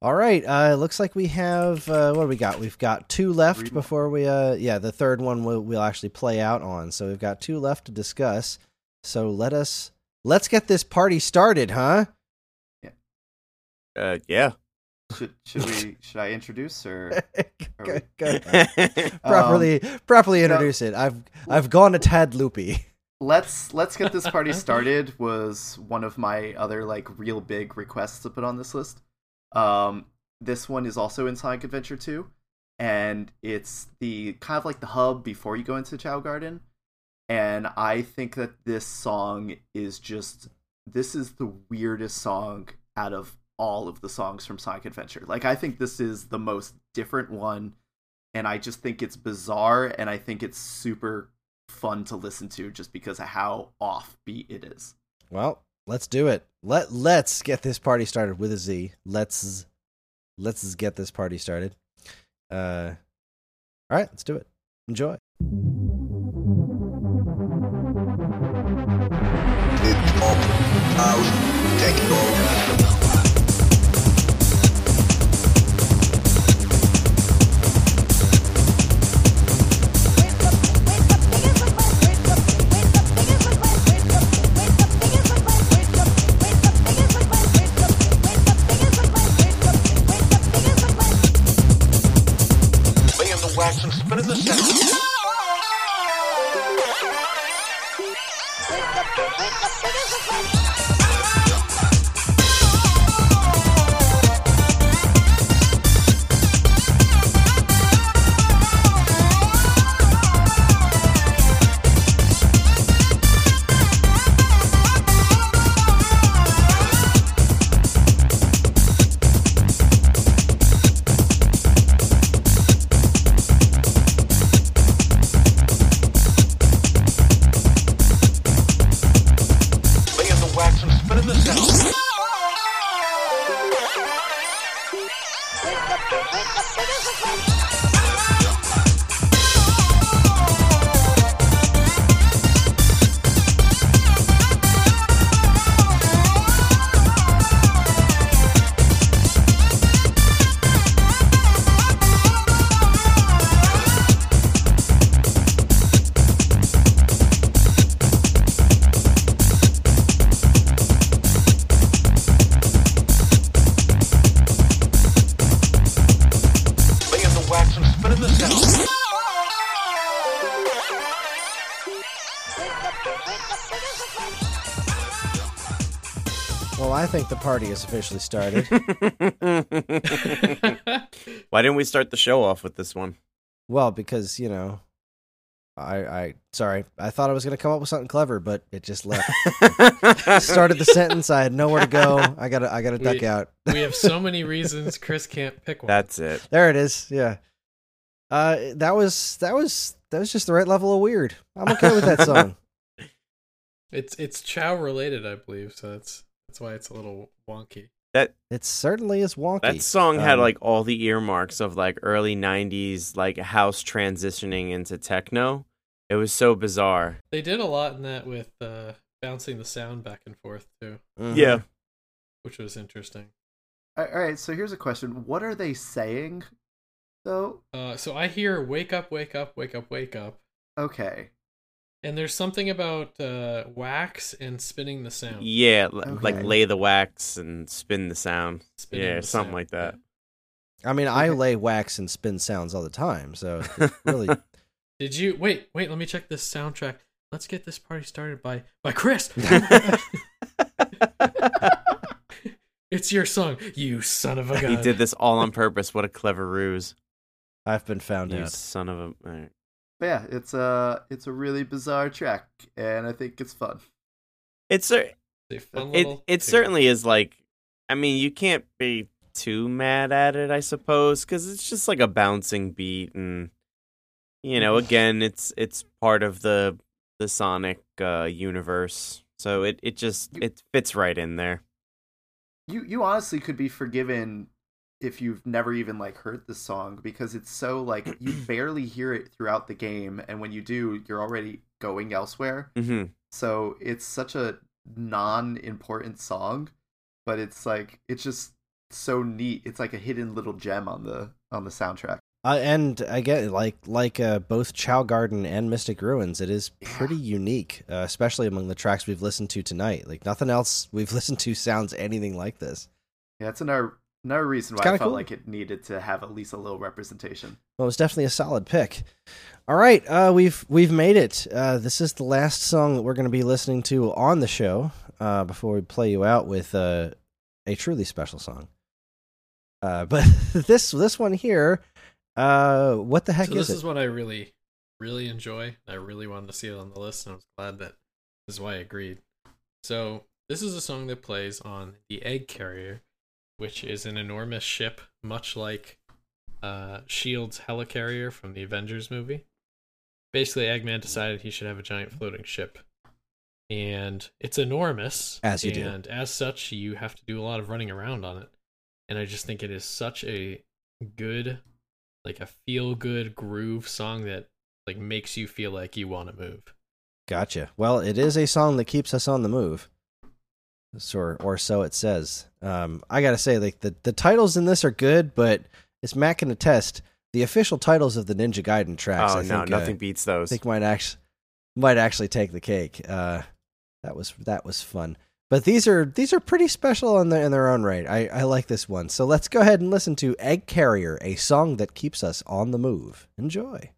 All right. Uh, it looks like we have uh, what do we got? We've got two left Three more. before we. Uh, yeah, the third one we'll, we'll actually play out on. So we've got two left to discuss. So let us let's get this party started, huh? uh, yeah. Should should we (laughs) should I introduce or are Go- go- (laughs) properly properly introduce it. I've I've gone a tad loopy. Let's let's get this party (laughs) started was one of my other like real big requests to put on this list. Um this one is also in sonic adventure 2 and it's the kind of like the hub before you go into Chao garden and i think that this song is just this is the weirdest song out of all of the songs from sonic adventure. Like i think this is the most different one and i just think it's bizarre and i think it's super fun to listen to just because of how offbeat it is. Well, let's do it. Let let's get this party started with a Z. Let's let's get this party started. Uh, all right, let's do it. Enjoy. Laying party has officially started. (laughs) (laughs) Why didn't we start the show off with this one? well, because you know, I I sorry, I thought I was gonna come up with something clever, but it just left. (laughs) Started the sentence. I had nowhere to go. I gotta I gotta duck We- out. We have so many reasons Chris can't pick one. That's it. There it is. Yeah. Uh, that was that was that was just the right level of weird. I'm okay with that song. It's it's Chao related, I believe, so that's that's why it's a little wonky. That It certainly is wonky. that song had Um, like all the earmarks of like early '90s like house transitioning into techno. It was so bizarre. They did a lot in that with uh, bouncing the sound back and forth too, mhm. Yeah. which was interesting. All right, so here's a question: What are they saying, though? Uh, so I hear "wake up, wake up, wake up, wake up," Okay, and there's something about uh, wax and spinning the sound. Yeah, l- like lay the wax and spin the sound. Spinning yeah, the something sound, like that. I mean, I lay wax and spin sounds all the time, so (laughs) really. Did you wait? Wait, let me check this soundtrack. Let's get this party started by by Chris. (laughs) (laughs) it's your song, you son of a gun. He did this all on purpose. What a clever ruse. I've been found You out. son of a. alright. but yeah, it's a it's a really bizarre track, and I think it's fun. It's cer- It's a fun it it tune. certainly is like. I mean, you can't be too mad at it, I suppose, because it's just like a bouncing beat, and you know, again, it's it's part of the the Sonic uh, universe, so it it just it fits right in there. You you honestly could be forgiven if you've never even like heard the song because it's so like (clears throat) you barely hear it throughout the game, and when you do, you're already going elsewhere. hmm so it's such a non-important song, but it's like it's just so neat. It's like a hidden little gem on the on the soundtrack. Uh, and I get like like uh, both Chao Garden and Mystic Ruins, it is pretty unique, uh, especially among the tracks we've listened to tonight. Like nothing else we've (laughs) listened to sounds anything like this. Yeah, it's another another reason why I felt cool. like it needed to have at least a little representation. Well, it was definitely a solid pick. All right, uh, we've we've made it. Uh, this is the last song that we're going to be listening to on the show uh, before we play you out with uh, a truly special song. Uh, (laughs) but this this one here, uh, what the heck so is this it? is what I really, really enjoy. I really wanted to see it on the list, and I was glad that this is why I agreed. So this is a song that plays on the Egg Carrier, which is an enormous ship, much like uh, Shield's helicarrier from the Avengers movie. Basically, Eggman decided he should have a giant floating ship, and it's enormous. As you do. and as such, you have to do a lot of running around on it. And I just think it is such a good like a feel good groove song that like makes you feel like you want to move. Gotcha. Well, it is a song that keeps us on the move. Or, or so it says. Um, I gotta say, like the, the titles in this are good, but as Matt can attest, the official titles of the Ninja Gaiden tracks, oh I no, think, uh, nothing beats I those. think might actually might actually take the cake. Uh, that was that was fun. But these are these are pretty special in their in their own right. I, I like this one. So let's go ahead and listen to Egg Carrier, a song that keeps us on the move. Enjoy.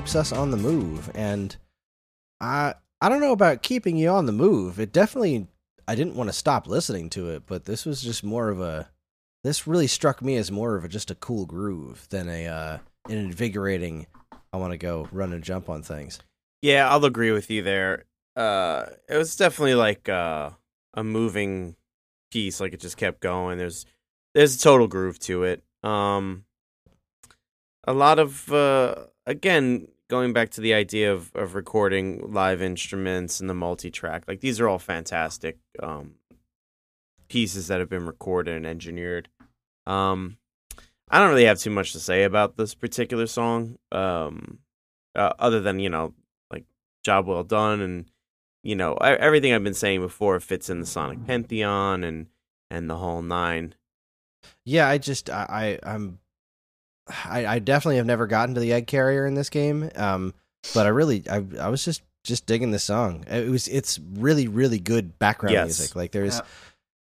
Keeps us on the move. And I I don't know about keeping you on the move. It definitely I didn't want to stop listening to it, but this was just more of a this really struck me as more of a just a cool groove than a uh an invigorating I want to go run and jump on things. Yeah, I'll agree with you there. Uh, it was definitely like uh, a moving piece. Like it just kept going. There's there's a total groove to it. Um, a lot of uh, again going back to the idea of of recording live instruments and the multi-track. Like these are all fantastic um, pieces that have been recorded and engineered. Um, I don't really have too much to say about this particular song. Um, uh, other than you know like job well done and you know everything I've been saying before fits in the Sonic pantheon and and the whole nine. Yeah, I just I, I I'm I, I definitely have never gotten to the egg carrier in this game. Um, but I really I I was just just digging the song. It was it's really really good background Yes. music. Like there's Yeah.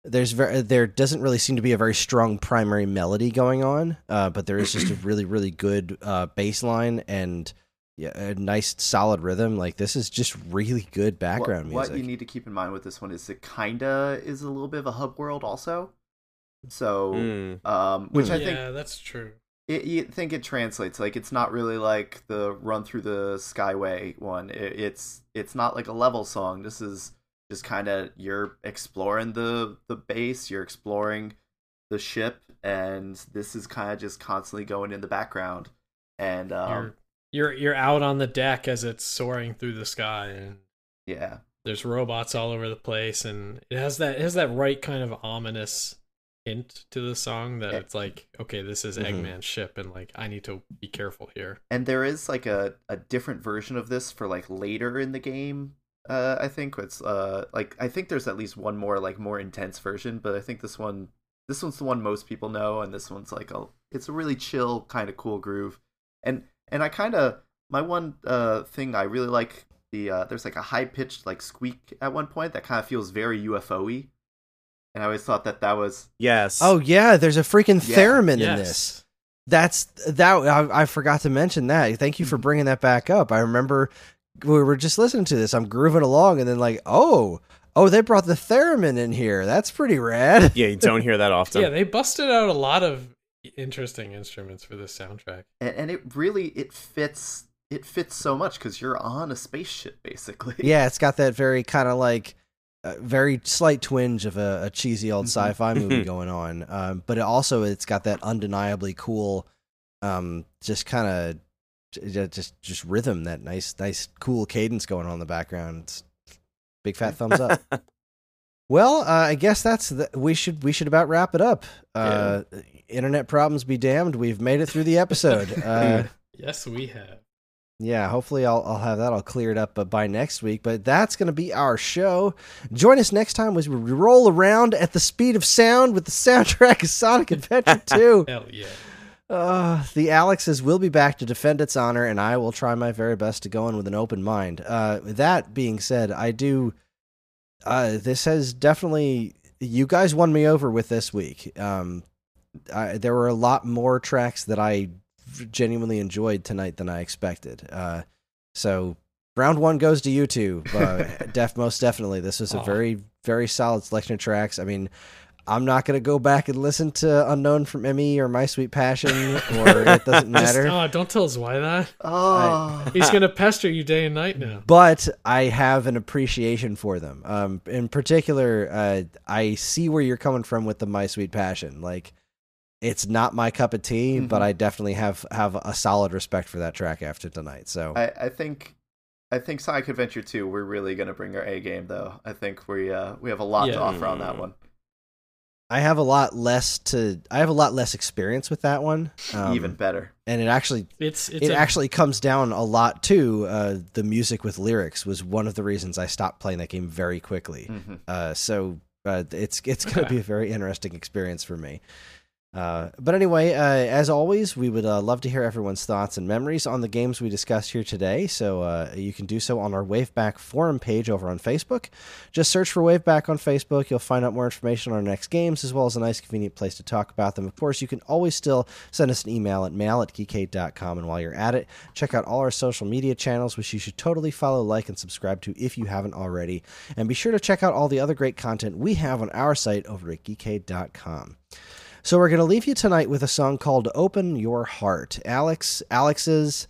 there's very there doesn't really seem to be a very strong primary melody going on. Uh, but there is just a (clears throat) really really good uh bass line and yeah, a nice solid rhythm. Like this is just really good background what, music. What you need to keep in mind with this one is it kinda is a little bit of a hub world also. So, Mm. um, which I think yeah, that's true. It, you think it translates. Like it's not really like the run through the skyway one. It, it's it's not like a level song. This is just kind of you're exploring the the base. You're exploring the ship, and this is kind of just constantly going in the background. And um, you're you're you're out on the deck as it's soaring through the sky, and yeah, there's robots all over the place, and it has that it has that right kind of ominous hint to the song that it's like, okay, this is Mhm. Eggman's ship, and like I need to be careful here. and there is like a, a different version of this for like later in the game uh i think it's uh like i think there's at least one more like more intense version but i think this one this one's the one most people know and this one's like a it's a really chill kind of cool groove and and i kind of my one uh thing i really like the uh there's like a high pitched like squeak at one point that kind of feels very ufo-y and i always thought that that was Yes. oh yeah, there's a freaking Yeah. theremin in Yes. this. That's that. I, I forgot to mention that. Thank you for Mm-hmm. bringing that back up. I remember we were just listening to this. I'm grooving along, and then like, oh, oh, they brought the theremin in here. That's pretty rad. yeah, you don't hear that often. (laughs) Yeah, they busted out a lot of interesting instruments for this soundtrack. and, and it really it fits it fits so much because you're on a spaceship basically yeah, it's got that very kind of like. Uh, very slight twinge of a, a cheesy old Mhm. sci-fi movie going on, um, but it also it's got that undeniably cool, um, just kind of just just rhythm, that nice nice cool cadence going on in the background. It's big fat thumbs up. (laughs) Well, uh, I guess that's the, we should we should about wrap it up. Uh, Internet problems be damned. We've made it through the episode. (laughs) Uh, Yes, we have. Yeah, hopefully I'll I'll have that all cleared up uh, by next week. But that's going to be our show. Join us next time as we roll around at the speed of sound with the soundtrack of Sonic Adventure (laughs) 2. Hell yeah. Uh, the Alexes will be back to defend its honor, and I will try my very best to go in with an open mind. Uh, that being said, I do. Uh, this has definitely you guys won me over with this week. Um, I, there were a lot more tracks that I genuinely enjoyed tonight than I expected. Uh, so round one goes to you two. Uh, (laughs) def most definitely, this was a Aw. very very solid selection of tracks. I mean. I'm not gonna go back and listen to "Unknown" from M.E. or "My Sweet Passion" (laughs) or "It Doesn't Just, Matter." oh, don't tell us why that. oh He's gonna pester you day and night now. but I have an appreciation for them. Um, in particular, uh, I see where you're coming from with the "My Sweet Passion." Like, it's not my cup of tea, but Mhm. I definitely have have a solid respect for that track after tonight. So I, I think I think Sonic Adventure 2 we're really gonna bring our A game though. I think we uh we have a lot Yeah. to offer on that one. I have a lot less to. I have a lot less experience with that one. Um, Even better. and it actually It's it's it a- actually comes down a lot too. Uh, the music with lyrics was one of the reasons I stopped playing that game very quickly. hmm Uh, so uh, it's it's going to Okay. be a very interesting experience for me. Uh, but anyway, uh, as always, we would uh, love to hear everyone's thoughts and memories on the games we discussed here today. So uh, you can do so on our Waveback forum page over on Facebook. Just search for Waveback on Facebook. You'll find out more information on our next games, as well as a nice, convenient place to talk about them. Of course, you can always still send us an email at mail at geekade.com. And while you're at it, check out all our social media channels, which you should totally follow, like, and subscribe to if you haven't already. And be sure to check out all the other great content we have on our site over at geekade.com. So we're going to leave you tonight with a song called "Open Your Heart." Alex, Alex's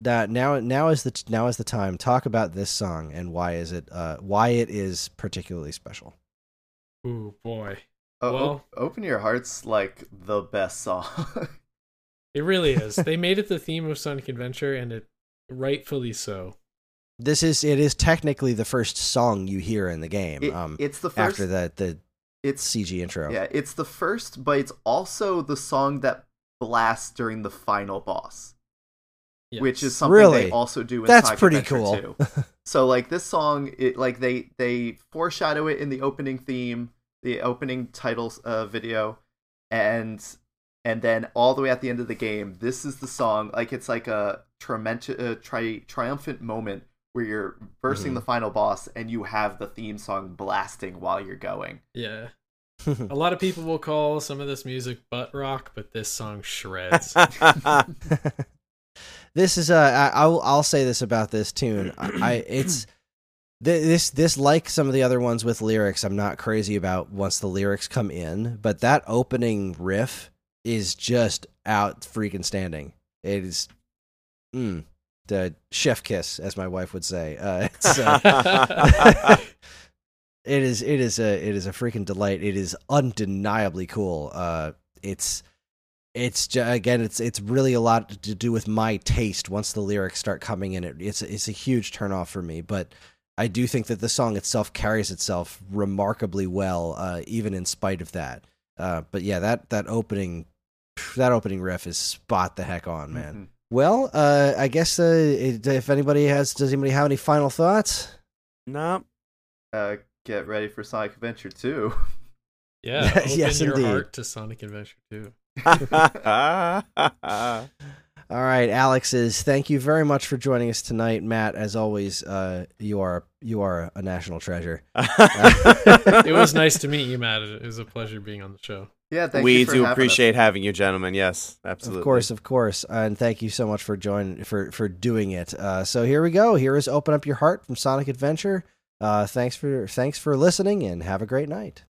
that now now is the now is the time. Talk about this song and why is it uh, why it is particularly special. Ooh boy, Oh, Well- open your hearts like the best song. (laughs) it really is. they made it the theme of Sonic Adventure, and it rightfully so. This is it is technically the first song you hear in the game. It- um, it's the first. after the the it's CG intro. yeah, it's the first, but it's also the song that blasts during the final boss, which is something Really? they also do in That's pretty Adventure cool. 2. (laughs) So like this song, it like they they foreshadow it in the opening theme, the opening titles uh, video, and and then all the way at the end of the game, this is the song. Like it's like a tremendous, uh, tri- triumphant moment where you're versing Mhm. the final boss, and you have the theme song blasting while you're going. Yeah. (laughs) A lot of people will call some of this music butt rock, but this song shreds. (laughs) (laughs) this is uh, I, I'll I'll say this about this tune. I, I it's (clears throat) th- this this like some of the other ones with lyrics. I'm not crazy about once the lyrics come in, but that opening riff is just out freaking standing. It is, mm, the chef kiss, as my wife would say. Uh, (laughs) uh, (laughs) it is it is a it is a freaking delight. It is undeniably cool. Uh, it's it's again it's it's really a lot to do with my taste once the lyrics start coming in it it's it's a huge turnoff for me but i do think that the song itself carries itself remarkably well uh, even in spite of that uh, but yeah that that opening that opening riff is spot the heck on man Mhm. Well uh, i guess uh, if anybody has does anybody have any final thoughts Nope. Uh, get ready for Sonic Adventure 2. (laughs) Yeah, (laughs) open Yes, your indeed. heart to Sonic Adventure 2. (laughs) All right, Alex's. Thank you very much for joining us tonight, Matt. As always, uh, you are you are a national treasure. (laughs) It was nice to meet you, Matt. It was a pleasure being on the show. Yeah, thank we you for do having us. appreciate having you, gentlemen. Yes, absolutely. Of course, of course, and thank you so much for joining for for doing it. Uh, so here we go. Here is "Open Up Your Heart" from Sonic Adventure. Uh, thanks for thanks for listening, and have a great night.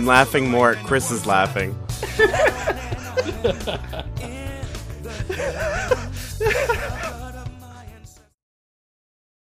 I'm laughing more. Chris is laughing.